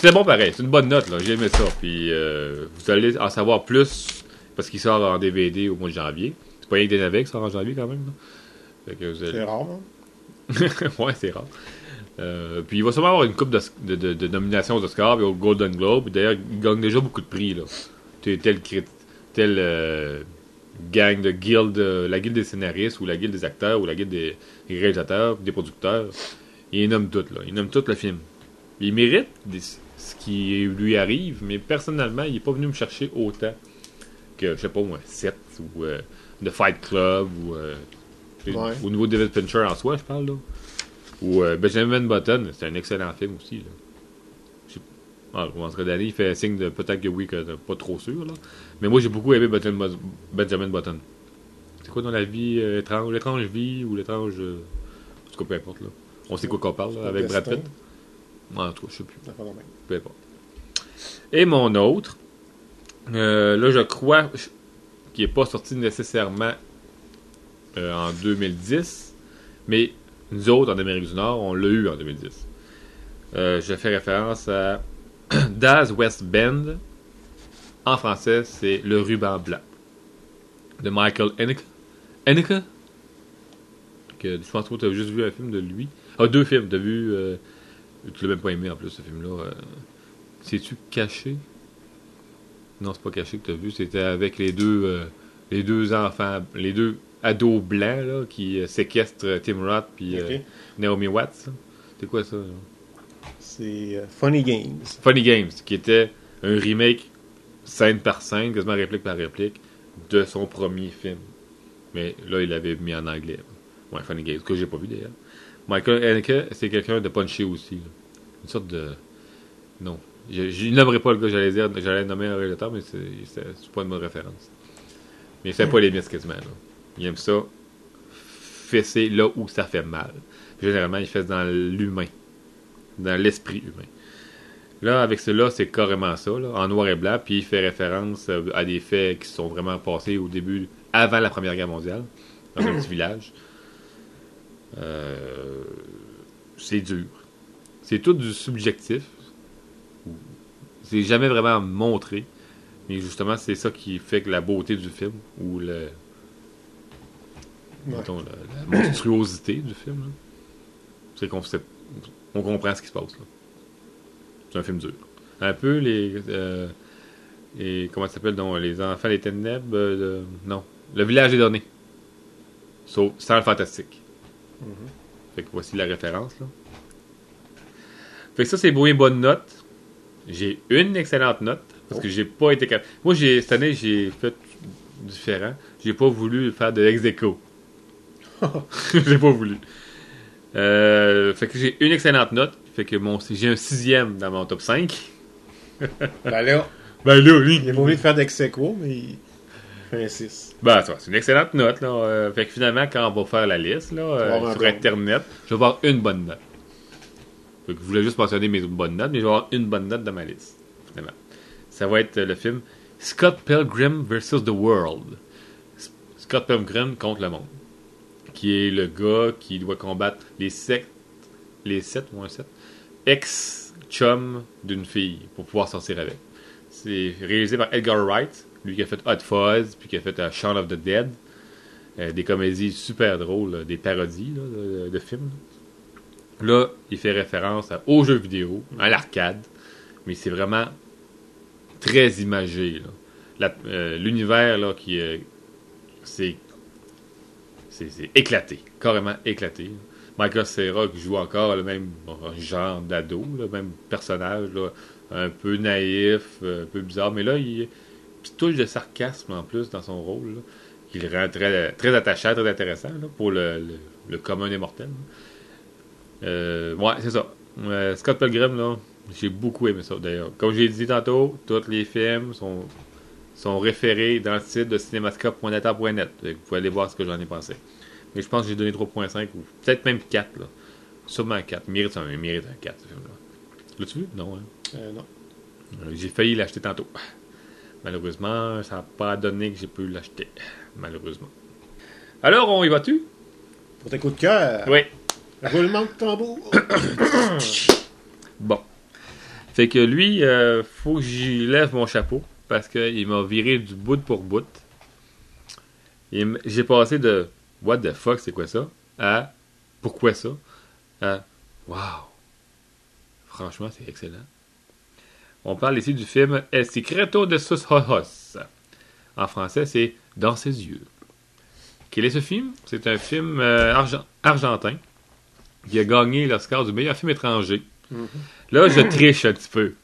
C'est bon pareil, c'est une bonne note, là. J'ai aimé ça. Puis euh, vous allez en savoir plus parce qu'il sort en DVD au mois de janvier. C'est pas rien que des navets qui sort en janvier quand même. allez- C'est rare, hein? (laughs) ouais, c'est rare. Euh, puis il va sûrement avoir une coupe de, de, de- de nominations aux Oscars et au Golden Globe. D'ailleurs, il gagne déjà beaucoup de prix. Là. Tel, tel euh, gang de guild, euh, la guilde des scénaristes ou la guilde des acteurs ou la guilde des, réalisateurs, des producteurs. Il nomme tout. Là. Il nomme tout le film. Il mérite des- ce qui lui arrive, mais personnellement, il n'est pas venu me chercher autant que, je sais pas moi, 7 ou euh, The Fight Club ou euh, Ouais. au niveau de David Fincher en soi, je parle là. Ou euh, Benjamin Button, c'est un excellent film aussi. Là. Je sais- Ah, au contraire d'année, il fait signe de peut-être que oui, que pas trop sûr. Là. Mais moi, j'ai beaucoup aimé Benjamin, Benjamin Button. C'est quoi dans la vie euh, étrange L'étrange vie ou l'étrange. euh, En tout cas, peu importe. Là. On sait quoi qu'on parle là, avec Brad. Pitt. En tout cas, je sais plus. Peu importe. Et mon autre, euh, là, je crois qu'il n'est pas sorti nécessairement euh, en 2010, mais nous autres, en Amérique du Nord, on l'a eu en 2010. Euh, je fais référence à (clears throat) Daz West Bend. En français, c'est Le ruban blanc de Michael Haneke. Haneke? Que, je pense que tu as juste vu un film de lui. Ah, deux films. Tu as vu. Euh, tu l'as même pas aimé en plus, ce film-là. Euh, C'est-tu caché? Non, c'est pas caché que tu as vu. C'était avec les deux, euh, les deux enfants, les deux ados blancs là, qui euh, séquestrent Tim Roth puis euh. Naomi Watts. là. C'est quoi ça? C'est euh, Funny Games. Funny Games, qui était un remake scène par scène, quasiment réplique par réplique, de son premier film. Mais là, il l'avait mis en anglais. Ouais, Funny Games, que j'ai pas vu d'ailleurs. Michael Haneke, c'est quelqu'un de punché aussi. là. Une sorte de. Non. Je, je pas le gars, j'allais dire, j'allais nommer un réalisateur, mais c'est, pas une bonne référence. Mais c'est pas les miss quasiment. Là. Il aime ça fesser là où ça fait mal. Généralement, il fait dans l'humain, dans l'esprit humain. Là, avec cela, c'est carrément ça, en noir et blanc, puis il fait référence euh, à des faits qui sont vraiment passés au début, avant la Première Guerre mondiale, dans un petit village. Euh, c'est dur. C'est tout du subjectif. C'est jamais vraiment montré. Mais justement, c'est ça qui fait que la beauté du film, ou le, Ouais. mettons, la, la monstruosité du film, là, c'est qu'on on comprend ce qui se passe. C'est un film dur. Un peu les. euh, les comment ça s'appelle donc Les enfants des ténèbres euh, Non. Le village des données. Sauf sans le fantastique. Fait que voici la référence. Là. Fait que ça, c'est beau et bonne note. J'ai une excellente note. Parce que j'ai pas été capable. Moi, j'ai, cette année, j'ai fait différent. J'ai pas voulu faire de ex aequo. (laughs) j'ai pas voulu. Euh, fait que j'ai une excellente note. Fait que mon, j'ai un sixième dans mon top 5. Ben là, Ben là, oui. il est obligé de faire d'ex-aequo, mais il fait un 6. Ben, c'est une excellente note. Là. Euh, fait que finalement, quand on va faire la liste là, euh, sur. Internet, je vais avoir une bonne note. Fait que je voulais juste mentionner mes bonnes notes, mais je vais avoir une bonne note dans ma liste, finalement. Ça va être euh, le film Scott Pilgrim vs. The World. Scott Pilgrim contre le monde. Qui est le gars qui doit combattre les sectes, les sept ou un sept, ex-chum d'une fille pour pouvoir sortir avec. C'est réalisé par Edgar Wright, lui qui a fait Hot Fuzz, puis qui a fait euh, Shaun of the Dead. Euh, des comédies super drôles, des parodies de, films. Là, il fait référence aux jeux vidéo, à l'arcade, mais c'est vraiment très imagé. euh, L'univers, là, qui est. C'est. Éclaté, carrément éclaté. Michael Cera qui joue encore le même genre d'ado, le même personnage, un peu naïf, euh, un peu bizarre, mais là, il petite touche de sarcasme en plus dans son rôle, là, qui le rend très, très attachant, très intéressant là, pour le, le, le commun des mortels. Euh, ouais, c'est ça. Euh, Scott Pilgrim, là, j'ai beaucoup aimé ça d'ailleurs. Comme j'ai dit tantôt, tous les films sont, sont référés dans le site de cinémascope.net. Vous pouvez aller voir ce que j'en ai pensé. Mais je pense que j'ai donné 3.5 ou peut-être même 4. Là. Sûrement 4. Il mérite un, il mérite un 4 ce film-là. L'as-tu vu? Non, hein? Euh, non. Euh, J'ai failli l'acheter tantôt. Malheureusement, ça n'a pas donné que j'ai pu l'acheter. Malheureusement. Alors, on y va-tu? Pour tes coups de cœur, Oui. roulement de tambour. (coughs) Bon. Fait que lui, euh, faut que j'y lève mon chapeau parce qu'il m'a viré du bout pour bout. J'ai passé de What the fuck, c'est quoi ça? à Pourquoi ça? à Wow! Franchement, c'est excellent. On parle ici du film El Secreto de sus ojos. En français, c'est Dans ses yeux. Quel est ce film? C'est un film euh, argen- argentin qui a gagné l'Oscar du meilleur film étranger. Là, je triche un petit peu.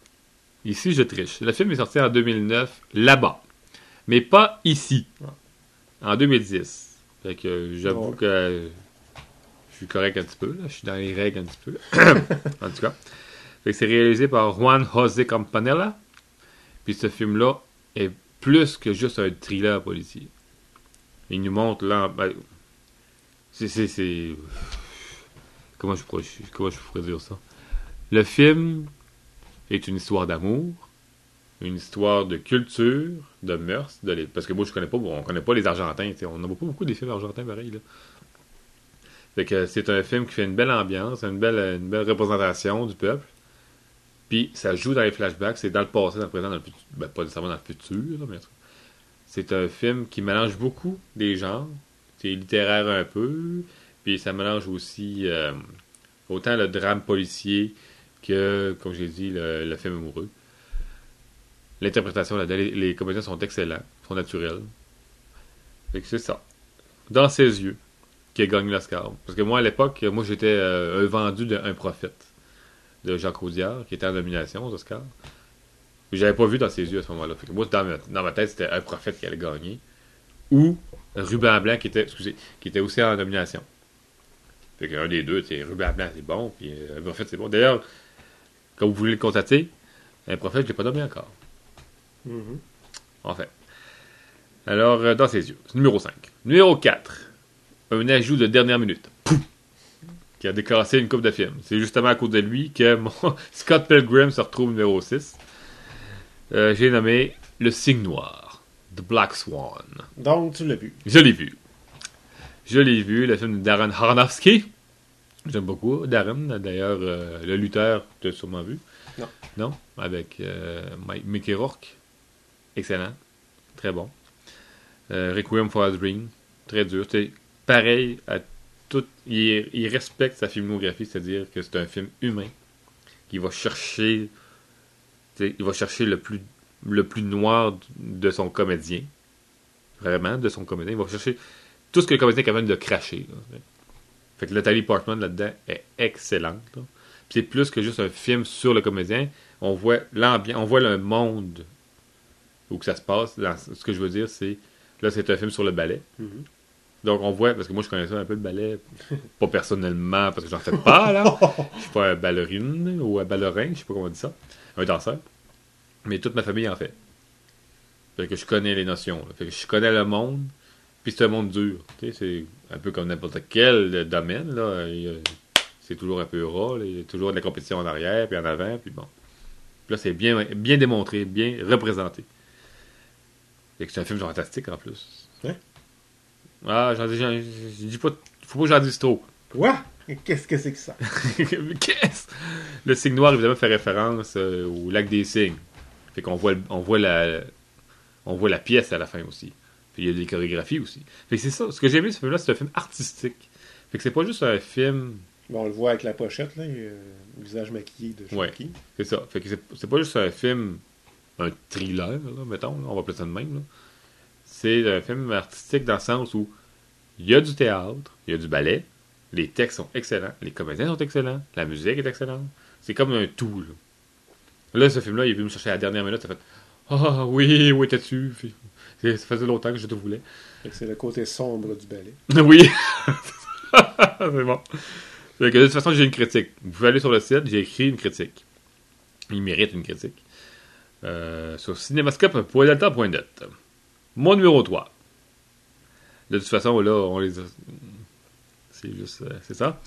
Ici, je triche. Le film est sorti en 2009, là-bas. Mais pas ici. En 2010. Fait que j'avoue que je suis correct un petit peu. là. Je suis dans les règles un petit peu. (coughs) en tout cas. C'est réalisé par Juan José Campanella. Puis ce film-là est plus que juste un thriller policier. Il nous montre là. ben, c'est. Comment je, pourrais, comment je pourrais dire ça? Le film est une histoire d'amour, une histoire de culture, de mœurs, parce que moi je connais pas, on connaît pas les Argentins, on n'a pas beaucoup des films argentins pareil. Fait que c'est un film qui fait une belle ambiance, une belle représentation du peuple. Puis ça joue dans les flashbacks, c'est dans le passé, dans le présent, dans le futur, ben, pas nécessairement dans le futur, là, mais c'est un film qui mélange beaucoup des genres, c'est littéraire un peu, puis ça mélange aussi euh, autant le drame policier que, comme j'ai dit, le, film amoureux. L'interprétation, les comédiens sont excellents, sont naturels. Fait que c'est ça. Dans ses yeux, qui a gagné l'Oscar. Parce que moi, à l'époque, moi, j'étais euh, un vendu d'un prophète de Jacques Audiard, qui était en nomination aux Oscars. J'avais pas vu dans ses yeux à ce moment-là. Moi, dans ma, dans ma tête, c'était un prophète qui allait gagner. Ou Ruben Blanc, qui était, excusez, qui était aussi en nomination. Fait qu'un des deux, c'est Ruben Blanc, c'est bon, puis euh, un prophète, c'est bon. D'ailleurs, quand vous voulez le constater, un prophète, je l'ai pas nommé encore. Mhm. En fait. Alors, euh, dans ses yeux. Numéro 5. Numéro 4. Un ajout de dernière minute. Qui a décassé une coupe de films. C'est justement à cause de lui que mon (laughs) Scott Pilgrim se retrouve numéro 6. Euh, J'ai nommé Le Signe Noir. The Black Swan. Donc, tu l'as vu. Je l'ai vu. Je l'ai vu, le film de Darren Aronofsky. J'aime beaucoup Darren, d'ailleurs, euh, le lutteur, tu as sûrement vu. Non. Non? Avec euh, Mike- Mickey Rourke. Excellent. Très bon. Requiem for a Dream. Très dur. C'est pareil à Il, respecte sa filmographie, c'est-à-dire que c'est un film humain qui va chercher. Il va chercher le plus, noir de son comédien vraiment de son comédien. Il va chercher tout ce que le comédien est capable de cracher. Fait que Nathalie Portman là-dedans est excellente. c'est plus que juste un film sur le comédien. On voit l'ambiance, on voit le monde où que ça se passe. Ce que je veux dire, c'est là, c'est un film sur le ballet. Mhm. Donc on voit, parce que moi je connais ça un peu le ballet, pas personnellement, parce que j'en fais pas là. (laughs) Je suis pas un ballerine ou un ballerin, je sais pas comment on dit ça. Un danseur. Mais toute ma famille en fait. Fait que je connais les notions. là. Fait que je connais le monde. Puis c'est un monde dur. Tu sais, c'est un peu comme n'importe quel domaine. Là. C'est toujours un peu ras. Il y a toujours de la compétition en arrière, puis en avant, puis bon. Puis là, c'est bien, bien démontré, bien représenté. Et que c'est un film fantastique en plus. Ouais. Ah, j'en dis, j'en- je dis pas. Faut pas que j'en dise trop. Quoi? Qu'est-ce que c'est que ça? (laughs) Qu'est-ce? Le signe noir, évidemment, fait référence euh, au lac des cygnes. Fait qu'on voit, on voit la, on voit la pièce à la fin aussi. Puis il y a des chorégraphies aussi. Fait que c'est ça. Ce que j'ai aimé, ce film-là, c'est un film artistique. Fait que c'est pas juste un film. Bon, on le voit avec la pochette, là, le visage maquillé de Ouais. Chucky. C'est ça. Fait que c'est, c'est pas juste un film, un thriller, là, mettons. là, on va appeler ça de même. là. C'est un film artistique dans le sens où il y a du théâtre, il y a du ballet, les textes sont excellents, les comédiens sont excellents, la musique est excellente. C'est comme un tout. Là, là ce film-là, il est venu me chercher à la dernière minute. Ça fait Ah oui, où étais-tu Ça faisait longtemps que je te voulais. C'est le côté sombre du ballet. (laughs) Oui. (laughs) c'est bon. De toute façon, j'ai une critique. Vous pouvez aller sur le site, j'ai écrit une critique. Il mérite une critique. Euh, sur cinémascope.delta.net. Mon numéro 3. De toute façon, là, on les a... C'est juste... euh, c'est ça.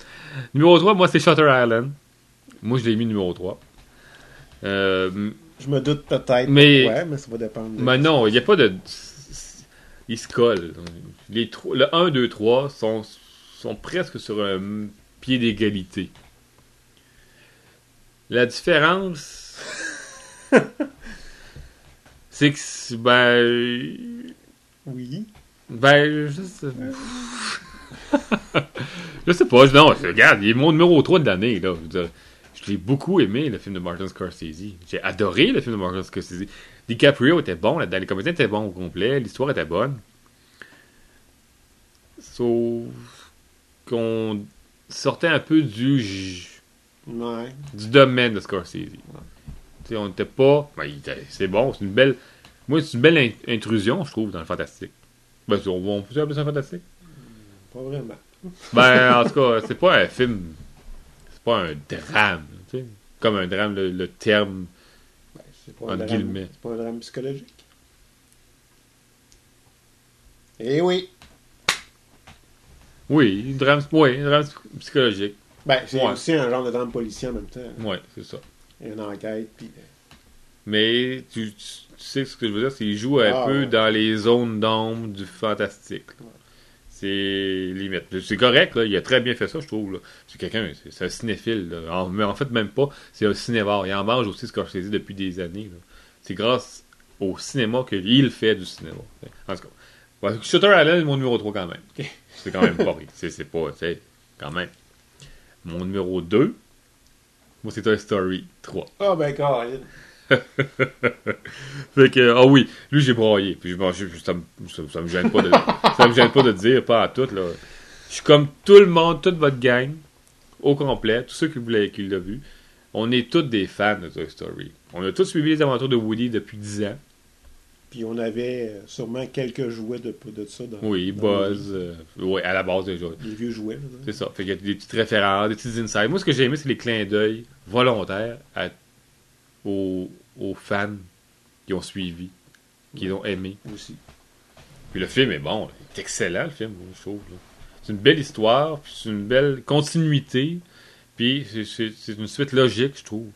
Numéro 3, moi, c'est Shutter Island. Moi, je l'ai mis numéro 3. Euh, Je me doute peut-être. Mais- Ouais, mais ça va dépendre. mais non, il n'y a pas de. Ils se collent. Les le 1, 2, 3 sont, sont presque sur un pied d'égalité. La différence. (laughs) c'est que. Ben. Oui. Ben, je sais. je sais pas. Non, regarde, il est mon numéro 3 de l'année, là. Je l'ai beaucoup aimé, le film de Martin Scorsese. J'ai adoré le film de Martin Scorsese. DiCaprio était bon là-dedans, les comédiens étaient bons au complet, l'histoire était bonne. Sauf qu'on sortait un peu du, Ouais. du domaine de Scorsese. On n'était pas. ben, c'est bon, c'est une belle. Moi, c'est une belle in- intrusion, je trouve, dans le fantastique. Ben, on, on peut appeler ça fantastique? Pas vraiment. (laughs) Ben, en tout cas, c'est pas un film. C'est pas un drame, tu sais. Comme un drame, le, le terme. Ben, c'est pas, un drame- guillemets. c'est pas un drame psychologique. Eh oui. Oui, un drame, oui, un drame psychologique. Ben, c'est Ouais. aussi un genre de drame policier en même temps. Ouais, c'est ça. Il y a une enquête, puis... euh, Mais tu, sais ce que je veux dire, c'est qu'il joue un Ah, peu ouais. dans les zones d'ombre du fantastique. C'est limite. C'est correct, là, il a très bien fait ça, je trouve. C'est quelqu'un, c'est- c'est un cinéphile. là. En- mais en fait, même pas. C'est un cinévore. Il en mange aussi Scorsese depuis des années. C'est grâce au cinéma qu'il fait du cinéma. En tout cas, Shutter Island est mon numéro 3 quand même. C'est quand même pas rien. C'est c'est pas, sais, quand même. Mon numéro 2, moi, c'est Toy Story 3. Ah, ben, Caroline. (laughs) Fait que, ah oui, lui j'ai broyé. Puis bon, je- ça, me, ça, ça me gêne pas de, ça me gêne pas de dire, pas à tout, là. Je suis comme tout le monde, toute votre gang, au complet, tous ceux qui, voulaient, qui l'ont vu. On est tous des fans de Toy Story. On a tous suivi les aventures de Woody depuis 10 ans. Puis on avait euh, sûrement quelques jouets de, de ça dans Oui, dans Buzz, euh, ouais, à la base déjà. Les, les vieux jouets. C'est ça. Fait qu'il y a des petites références, des petits insights. Moi, ce que j'ai aimé, c'est les clins d'œil volontaires à- aux, aux fans qui ont suivi, qui l'ont aimé. Aussi. Puis le film est bon, il est excellent le film, je trouve. C'est une belle histoire, puis c'est une belle continuité, puis c'est- une suite logique, je trouve.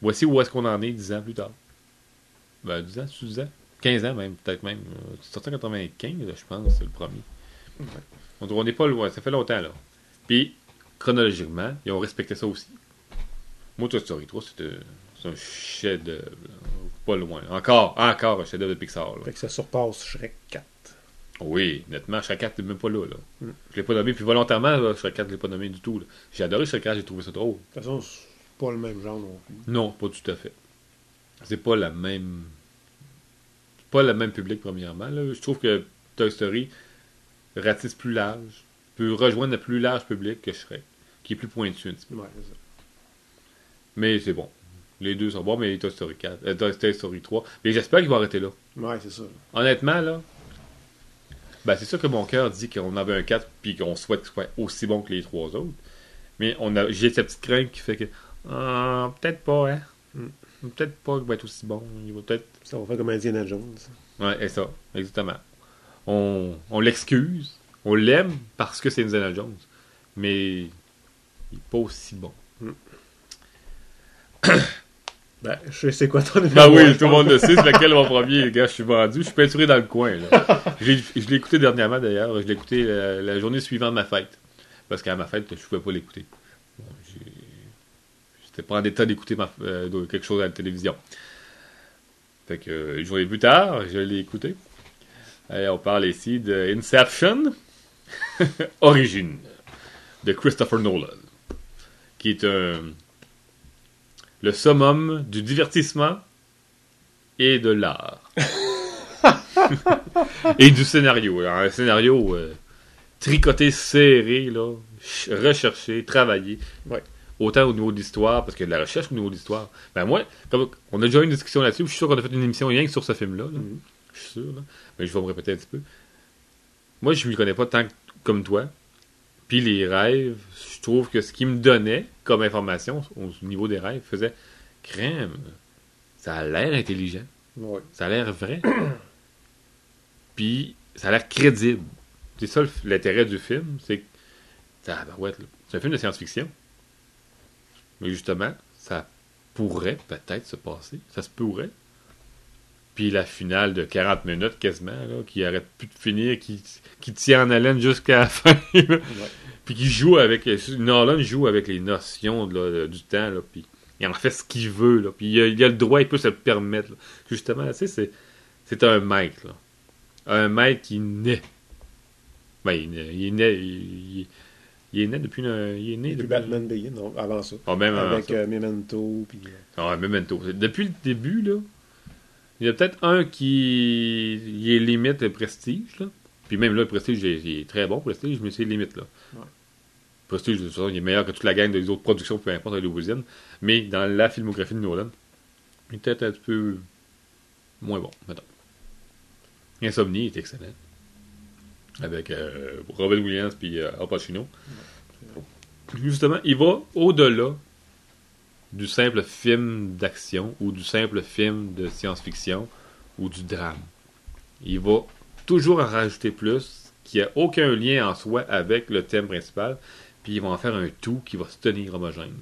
Voici où est-ce qu'on en est dix ans plus tard. Ben, 10 ans, c'est 10 ans? 15 ans même, peut-être même. Euh, C'est sorti en 95, là, je pense, c'est le premier. Donc on n'est pas loin, ça fait longtemps là. Puis, chronologiquement, ils ont respecté ça aussi. Moi, Toy Story 3, c'était c'est un chef-d'œuvre. Pas loin. Encore, encore un chef-d'œuvre de Pixar. là. Fait que ça surpasse Shrek 4. Oui, nettement, Shrek 4 n'est même pas là. là. Mm. Je l'ai pas nommé, puis volontairement, là, Shrek 4, je l'ai pas nommé du tout. J'ai adoré Shrek 4, j'ai trouvé ça drôle. De toute façon, c'est pas le même genre non plus. Non, pas tout à fait. C'est pas la même. c'est Pas le même public, premièrement. là. Je trouve que Toy Story ratisse plus large, peut rejoindre le plus large public que Shrek, qui est plus pointu un petit peu. Ouais, ça. Mais c'est bon. Les deux sont bons, mais Toy Story 4, euh, Toy- Story 3. Mais j'espère qu'ils vont arrêter là. Ouais, c'est ça. Honnêtement, là, ben c'est ça que mon cœur dit qu'on avait un 4 puis qu'on souhaite qu'il soit aussi bon que les trois autres. Mais on a, j'ai cette petite crainte qui fait que ah, peut-être pas, hein. Mm. Peut-être pas qu'il va être aussi bon. Il va peut-être. Ça va faire comme Indiana Jones. Ouais, c'est ça, exactement. On, on l'excuse, on l'aime parce que c'est Indiana Jones. Mais il est pas aussi bon. (clears throat) Ben, je sais quoi ton numéro. Ben un, oui, je tout le monde le sait, c'est lequel mon premier. Gars, je suis vendu. Je suis peinturé dans le coin. Là. Je l'ai- je l'ai écouté dernièrement d'ailleurs. Je l'ai écouté la, la journée suivante de ma fête. Parce qu'à ma fête, je pouvais pas l'écouter. J'étais pas en état d'écouter euh, quelque chose à la télévision. Fait que euh, une journée plus tard, je l'ai écouté. Et on parle ici de Inception, (laughs) Origine, de Christopher Nolan, qui est un le summum du divertissement et de l'art. (laughs) et du scénario. Alors, un scénario euh, tricoté, serré, là, recherché, travaillé. Ouais. Autant au niveau de l'histoire, parce qu'il y a de la recherche au niveau de l'histoire. Ben moi, on a déjà eu une discussion là-dessus, je suis sûr qu'on a fait une émission rien que sur ce film-là. là. Mhm. Je suis sûr, là. Mais je vais me répéter un petit peu. Moi, je ne m'y connais pas tant que- comme toi. Puis les rêves, je trouve que ce qu'il me donnait comme information au niveau des rêves faisait crème. Ça a l'air intelligent. Ça a l'air vrai. (clears throat) Puis ça a l'air crédible. C'est ça l'intérêt du film. C'est que. C'est un film de science-fiction. Mais justement, ça pourrait peut-être se passer. Ça se pourrait. Puis la finale de 40 minutes quasiment, là, qui arrête plus de finir, qui, qui tient en haleine jusqu'à la (laughs) fin. Puis qui joue avec. Nolan joue avec les notions là, du temps. Là, puis il en fait ce qu'il veut. Là, puis il a, il a le droit, il peut se le permettre. là. Justement, tu sais, c'est, c'est un maître. Là. Un maître qui naît. Ben, il, naît- il est né. Il, il- est né depuis. une- il est né Depuis depuis. Batman Begin, non, avant ça. Ah, même avant Avec ça. euh, Memento, puis... euh, Ah, Memento. Depuis le début, là, il y a peut-être un qui il est limite le prestige, là. Puis même là, le prestige, il est, il est très bon, prestige, mais c'est limite, là. Ouais. Prestige, de toute façon, il est meilleur que toute la gang des autres productions, peu importe, hollywoodiennes. Mais dans la filmographie de Nolan, il est peut-être un petit peu moins bon, mettons. Insomnie est excellent. Avec euh, Robin Williams puis euh, Al Pacino. Justement, il va au-delà du simple film d'action ou du simple film de science-fiction ou du drame. Il va toujours en rajouter plus qui a aucun lien en soi avec le thème principal, puis ils vont en faire un tout qui va se tenir homogène.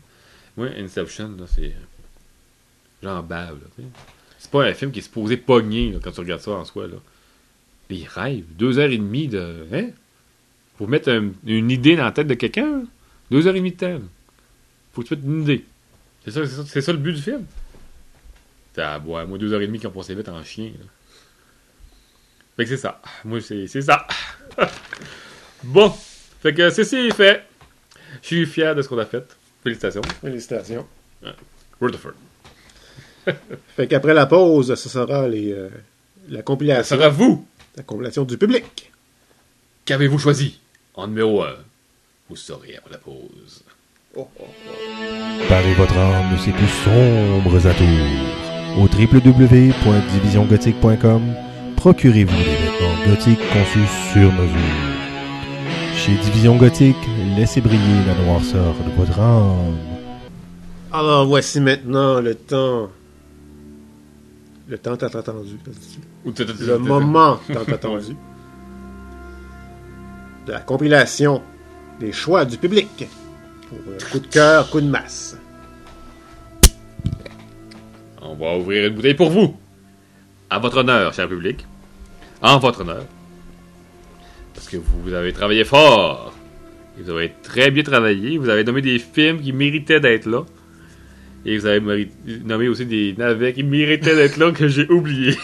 Moi, Inception, c'est. J'en bave. C'est pas un film qui est supposé pogner quand tu regardes ça en soi. Là. Les rêves, deux heures et demie de. Hein? Pour mettre un- une idée dans la tête de quelqu'un, deux heures et demie de temps. Faut que tu mettes une idée. C'est ça, c'est ça, c'est ça le but du film. T'as boire, moi deux heures et demie qui ont passé vite en chien. là. Fait que c'est ça. Moi, c'est c'est ça. (laughs) bon. Fait que ceci est fait. Je suis fier de ce qu'on a fait. Félicitations. Félicitations. Rutherford. (laughs) Fait qu'après la pause, ce sera les, euh, la compilation. sera vous. La compilation du public. Qu'avez-vous choisi? En numéro 1 Vous saurez après la pause. Parez votre âme de ses plus sombres atours. Au www.divisiongothique.com, procurez-vous des vêtements gothiques conçus sur mesure. Chez Division Gothique, laissez briller la noirceur de votre âme. Alors, voici maintenant le temps. Le temps tant attendu. Le moment (laughs) tant attendu. De la compilation des choix du public. Euh, coup de cœur, coup de masse. On va ouvrir une bouteille pour vous. À votre honneur, cher public. En votre honneur. Parce que vous avez travaillé fort. Vous avez très bien travaillé. Vous avez nommé des films qui méritaient d'être là. Et vous avez nommé aussi des navets qui méritaient d'être là que j'ai oubliés.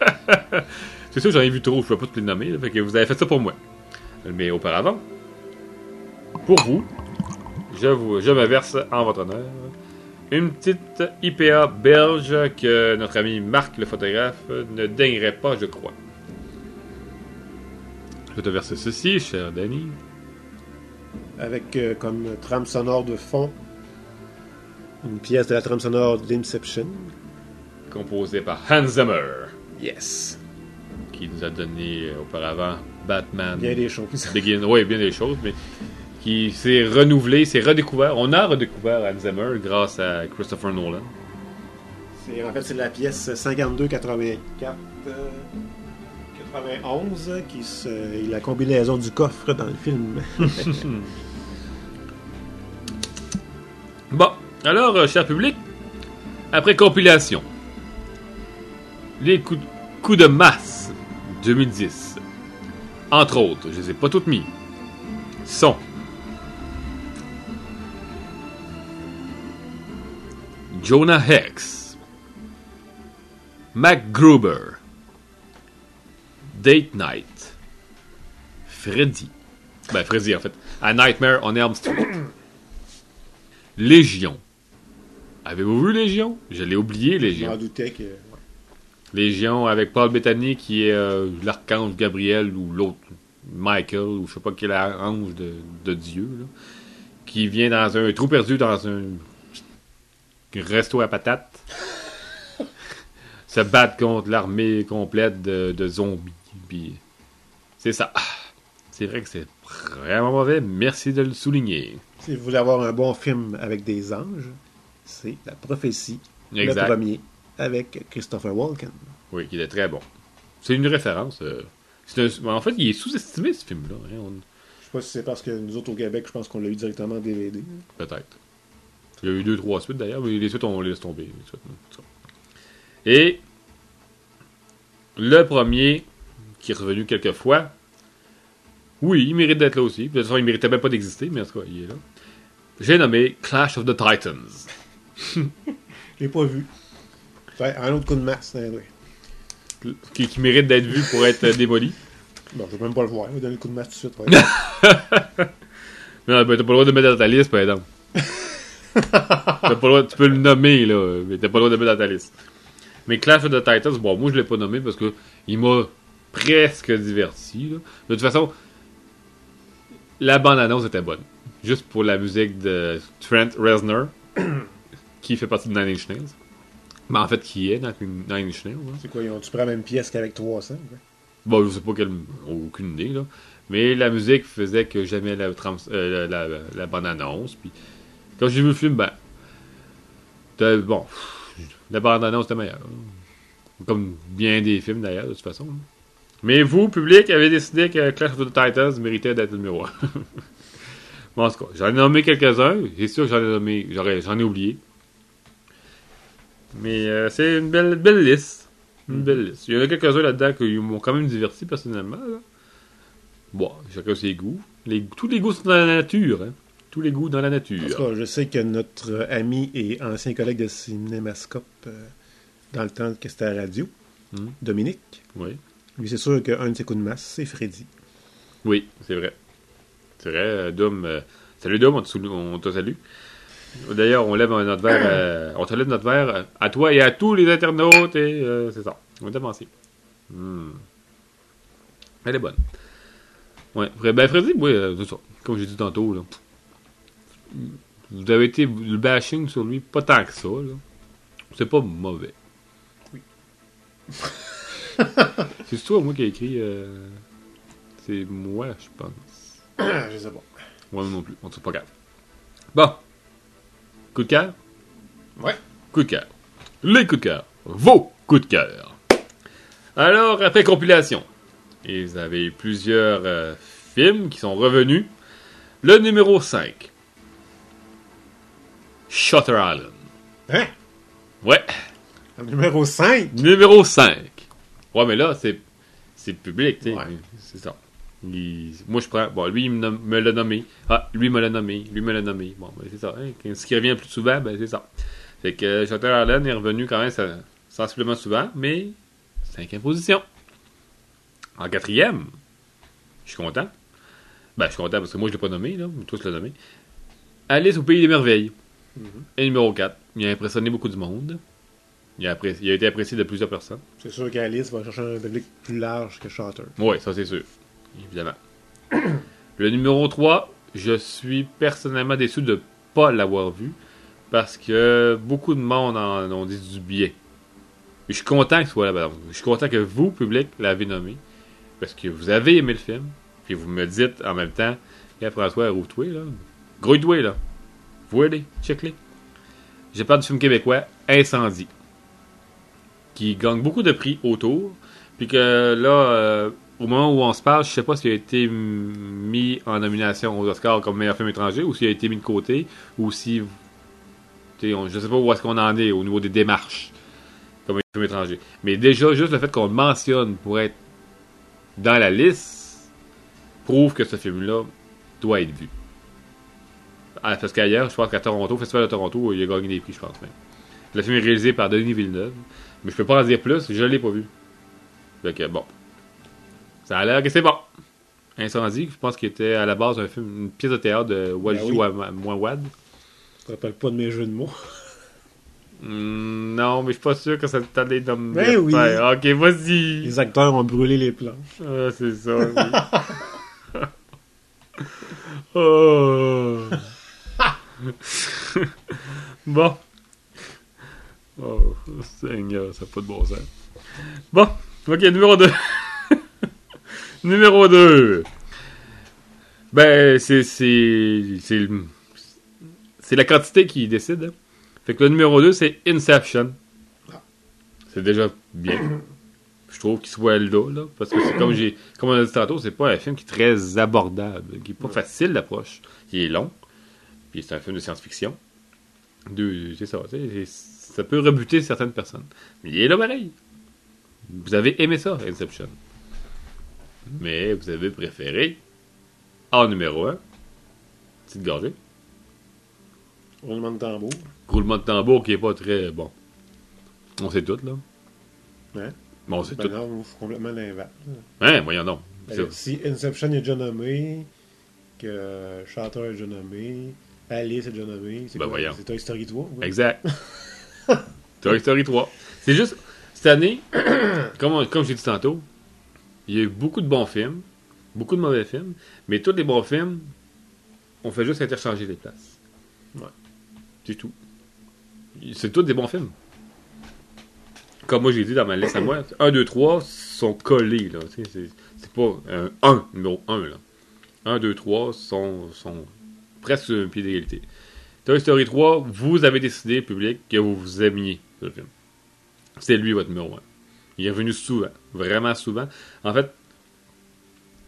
(laughs) C'est sûr, j'en ai vu trop. Je peux pas tous les nommer. vous avez fait ça pour moi. Mais auparavant, pour vous, je, vous, je me verse en votre honneur une petite IPA belge que notre ami Marc, le photographe, ne daignerait pas, je crois. Je te verse ceci, cher Danny. Avec euh, comme trame sonore de fond une pièce de la trame sonore d'Inception. composé par Hans Zimmer, Yes. qui nous a donné euh, auparavant Batman Bien des choses. Begin. Oui, bien des choses, mais qui s'est renouvelé, s'est redécouvert. On a redécouvert Hans Zimmer grâce à Christopher Nolan. C'est- En fait, c'est la pièce 52-84. euh, 91 qui se, et la combinaison du coffre dans le film. (laughs) Alors, euh, cher public, après compilation, les coups, coups de masse 2010, entre autres, je les ai pas toutes mis, sont Jonah Hex, Mac Gruber, Date Night, Freddy, ben Freddy en fait, A Nightmare on Elm Street, (coughs) Légion. Avez-vous vu Légion? Je l'ai oublié, Légion. doutais que. Légion avec Paul Bettany qui est euh, l'archange Gabriel ou l'autre Michael ou je sais pas quel ange de, de Dieu là, qui vient dans un trou perdu dans un resto à patates se battre contre l'armée complète de, de zombies. Puis c'est ça. C'est vrai que c'est vraiment mauvais. Merci de le souligner. Si vous voulez avoir un bon film avec des anges, c'est La prophétie, le premier, avec Christopher Walken. oui qui est très bon. C'est une référence euh, un- en fait il est sous-estimé ce film là Je sais pas si c'est parce que nous autres au Québec, je pense qu'on l'a eu directement en DVD. Peut-être. Il y a eu deux, trois suites d'ailleurs, mais les suites, on les laisse tomber. les suites. Et le premier, qui est revenu quelques fois, oui, il mérite d'être là aussi. De toute façon, il méritait même pas d'exister, mais en tout cas, il est là. J'ai nommé Clash of the Titans. (laughs) Je l'ai pas vu. Ouais, un autre coup de masse, hein, oui. Qui, qui mérite d'être vu pour être euh, démoli. (laughs) Bon, je vais même pas le voir. Je vais donner le coup de masse tout de suite. ouais. (laughs) Non, ben, t'as pas le droit de mettre dans ta liste, par exemple. T'as pas le droit- tu peux le nommer, là, mais t'as pas le droit de le mettre dans ta liste. Mais Clash of the Titans, bon, moi je l'ai pas nommé parce que il m'a presque diverti. là. De toute façon, la bande-annonce était bonne. Juste pour la musique de Trent Reznor, (coughs) qui fait partie de Nine Inch Nails. Mais en fait, qui est dans Nine Inch Nails. hein. c'est quoi, ils ont-tu pris la même pièce qu'avec 300? ouais? Bon, je sais pas quelle. Aucune idée, là. Mais la musique faisait que j'aimais la, trans- euh, la, la, la bande-annonce. Puis, quand j'ai vu le film, ben. Bon. La bande-annonce était meilleure. Comme bien des films, d'ailleurs, de toute façon. Mais vous, public, avez décidé que Clash of the Titans méritait d'être numéro 1. (laughs) bon, en tout cas, j'en ai nommé quelques-uns. C'est sûr que j'en ai nommé. J'en ai oublié. Mais euh, c'est une belle, belle liste. Une belle liste. Il y en a quelques-uns là-dedans qui m'ont quand même diverti personnellement. Bon, chacun ses goûts. Les, tous les goûts sont dans la nature. Hein. Tous les goûts dans la nature. cas, je sais que notre ami et ancien collègue de Cinémascope, euh, dans le temps que c'était à la radio, Hmm. Dominique, Oui, lui, c'est sûr qu'un de ses coups de masse, c'est Freddy. oui c'est vrai. C'est vrai, euh, Dom. euh, salut Dom, on te, sou- on te salue. D'ailleurs, on lève notre verre. euh, on te lève notre verre euh, à toi et à tous les internautes. Et c'est ça. On va commencer. Hmm. Elle est bonne. Ouais, ben Freddy, oui, c'est ça. Comme j'ai dit tantôt, là. Vous avez été le bashing sur lui, pas tant que ça. C'est pas mauvais. Oui. (laughs) c'est toi, moi, qui a écrit. euh, C'est moi, je pense. je sais pas. Moi non plus. On ne pas grave. Bon. Coup de cœur? Ouais. Coup de cœur. Les coups de cœur. Vos coups de cœur. Alors, après compilation, avez eu plusieurs euh, films qui sont revenus. Le numéro 5. Shutter Island. Hein? Ouais. En numéro 5? Numéro 5. Ouais, mais là, c'est c'est public, tu sais. Ouais. C'est ça. Il- moi, je prends. Bon, lui, il me, l'a nommé. Ah, lui me l'a nommé. Lui me l'a nommé. Bon, ben, c'est ça. hein. Ce qui revient plus souvent, ben, c'est ça. Fait que Shutter Island est revenu quand même ça- sensiblement souvent, mais cinquième position. En quatrième, je suis content. Ben, je suis content parce que moi, je l'ai pas nommé, là. tu l'as nommé. Alice au Pays des Merveilles. Et numéro 4. Il a impressionné beaucoup de monde. Il a, appré- il a été apprécié de plusieurs personnes. C'est sûr qu'Alice va chercher un public plus large que Shatter. Oui, ça c'est sûr. Évidemment. (clears throat) Le numéro 3, je suis personnellement déçu de ne pas l'avoir vu parce que beaucoup de monde en ont dit du bien. Je suis content qu'il soit là-bas. Je suis content que vous, public, l'avez nommé parce que vous avez aimé le film. Puis vous me dites en même temps, hey, François, rouvre-toi là? Grouille-toi là. Voyez-les, check-les? Je parle du film québécois Incendie qui gagne beaucoup de prix autour. Puis que là, euh, au moment où on se parle, je sais pas s'il a été mis en nomination aux Oscars comme meilleur film étranger ou s'il a été mis de côté ou si on- je sais pas où est-ce qu'on en est au niveau des démarches comme un film étranger. Mais déjà, juste le fait qu'on le mentionne pour être dans la liste prouve que ce film-là doit être vu. Ah, parce qu'ailleurs, je pense qu'à Toronto, Festival de Toronto, il a gagné des prix, je pense même. Le film est réalisé par Denis Villeneuve. Mais je peux pas en dire plus, je l'ai pas vu. Fait que bon. Ça a l'air que c'est bon. Incendie, je pense qu'il était à la base un film, une pièce de théâtre de Wajdi Ben oui. Wa- Mouawad. Je te rappelle pas de mes jeux de mots? Hmm, non, mais je suis pas sûr que ça t'allait dans me Ben oui. faire. Ok, vas-y. Les acteurs ont brûlé les planches. Ah, c'est ça, oui. (laughs) (laughs) oh. (laughs) bon. Oh, Seigneur, ça n'a pas de bon sens. Bon, ok, numéro 2. (laughs) numéro 2. Ben, c'est, c'est, la quantité qui décide. hein. Fait que le numéro 2, c'est Inception. C'est déjà bien. Je trouve qu'il soit là, là, parce que c'est comme j'ai, comme on a dit tantôt, c'est pas un film qui est très abordable, qui est pas facile d'approche. Il est long, puis c'est un film de science-fiction. C'est ça, tu sais, c'est- ça peut rebuter certaines personnes. Mais il est là pareil. Vous avez aimé ça, Inception. Mais vous avez préféré, en numéro 1, petite gorgée, Roulement de tambour. roulement de tambour qui est pas très bon. On sait tout, là. Ouais. Bon, on sait Ben tout. non, c'est complètement l'inverse. Hein, voyons donc. Ben, si Inception est déjà nommé, que Chanteur est déjà nommé, Alice est déjà nommé, c'est Ben quoi? voyons. C'est Toy Story 3? ouais. Exact. (laughs) Toy Story 3. C'est juste, cette année, (clears throat) comme, on- comme j'ai dit tantôt, il y a eu beaucoup de bons films, beaucoup de mauvais films, mais tous les bons films, on fait juste interchanger les places. Ouais. C'est tout. C'est tous des bons films. Comme moi j'ai dit dans ma liste à moi, 1, 2, 3 sont collés. Là, c'est, c'est pas un 1, numéro 1. Là. 1, 2, 3 sont, sont presque sur un pied d'égalité. Toy Story 3, vous avez décidé, public, que vous aimiez le film. C'est lui votre numéro 1. Il est revenu souvent, vraiment souvent. En fait,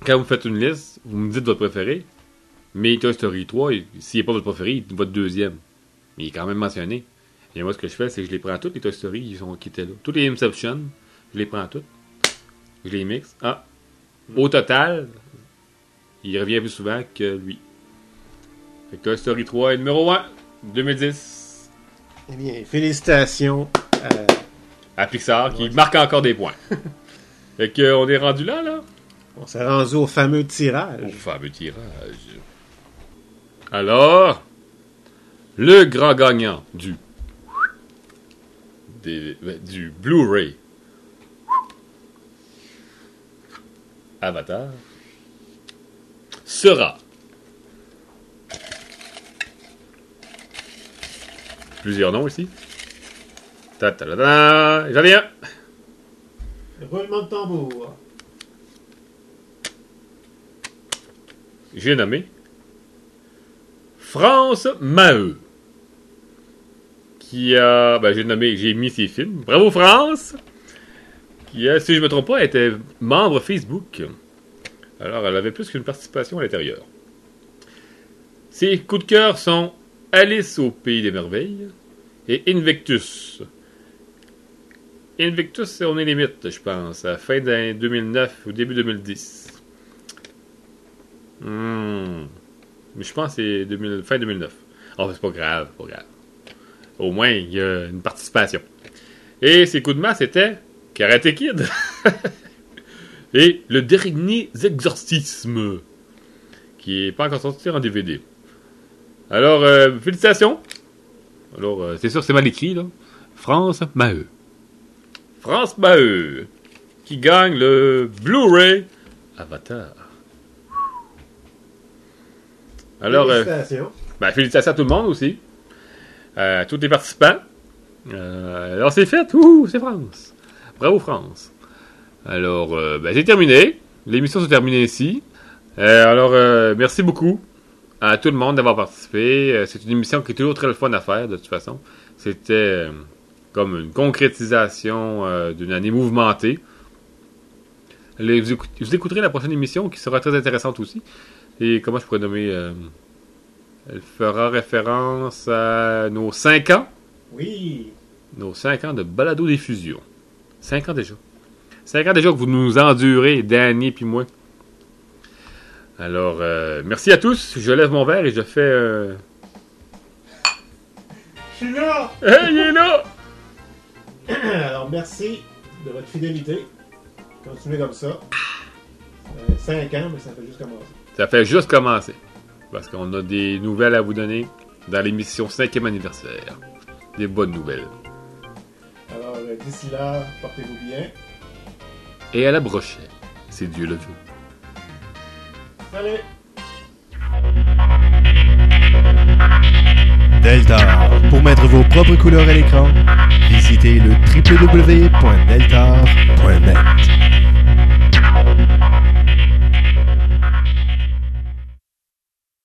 quand vous faites une liste, vous me dites votre préféré, mais Toy Story 3, il- s'il n'est pas votre préféré, il est votre deuxième. Il est quand même mentionné. Et moi, ce que je fais, c'est que je les prends toutes, les Toy Story qui, sont, qui étaient là. Toutes les Inception, je les prends toutes. Je les mixe. Ah, au total, il revient plus souvent que lui. Fait que Toy Story 3 est numéro 1, 2010, Eh bien, félicitations à à Pixar, qui marque encore des points. (laughs) fait que, on est rendu là, là. On s'est rendu au fameux Au tirage. fameux tirage. Alors, le grand gagnant du des- ben, du Blu-ray Avatar sera plusieurs noms ici. Ta ta. J'en ai un. Roulement de tambour. J'ai nommé France Maheu. Qui a. Ben, j'ai nommé, j'ai mis ses films. Bravo France! Qui a, si je ne me trompe pas, était membre Facebook. Alors, elle avait plus qu'une participation à l'intérieur. Ses coups de cœur sont Alice au Pays des Merveilles et Invictus. Invictus, c'est On est mythes, je pense, à fin d'un 2009 ou début 2010. Hmm. Mais je pense que c'est 2000 fin 2009. Oh, c'est pas grave, pas grave. Au moins, il y a une participation. Et ses coups de main, c'était Karate Kid. (laughs) Et le dernier exorcisme. Qui est pas encore sorti en DVD. Alors, euh, félicitations. Alors, euh, c'est sûr, c'est mal écrit, là. France Maheu. France Maheu. Qui gagne le Blu-ray Avatar. Alors, euh, Félicitations. ben, félicitations à tout le monde aussi. Euh, à tous les participants. Euh, alors, c'est fait. Ouh, c'est France. Bravo, France. Alors, euh, ben, c'est terminé. L'émission se termine ici. Euh, alors, euh, merci beaucoup à tout le monde d'avoir participé. Euh, c'est une émission qui est toujours très le fun à faire, de toute façon. C'était euh, comme une concrétisation euh, d'une année mouvementée. Les- vous, écout- vous écouterez la prochaine émission qui sera très intéressante aussi. Et comment je pourrais nommer euh, Elle fera référence à nos 5 ans. Oui. Nos 5 ans de balado-diffusion. 5 ans déjà. 5 ans déjà que vous nous endurez, Danny puis moi. Alors, euh, merci à tous. Je lève mon verre et je fais... euh, Je suis là! Hey, il est là! (coughs) Alors, merci de votre fidélité. Continuez comme ça. 5 ans, mais ça fait juste commencer. Ça fait juste commencer. Parce qu'on a des nouvelles à vous donner dans l'émission 5e anniversaire. Des bonnes nouvelles. Alors, euh, d'ici là, portez-vous bien. Et à la prochaine, si Dieu le veut. Delta. Pour mettre vos propres couleurs à l'écran, visitez le www.delta.net.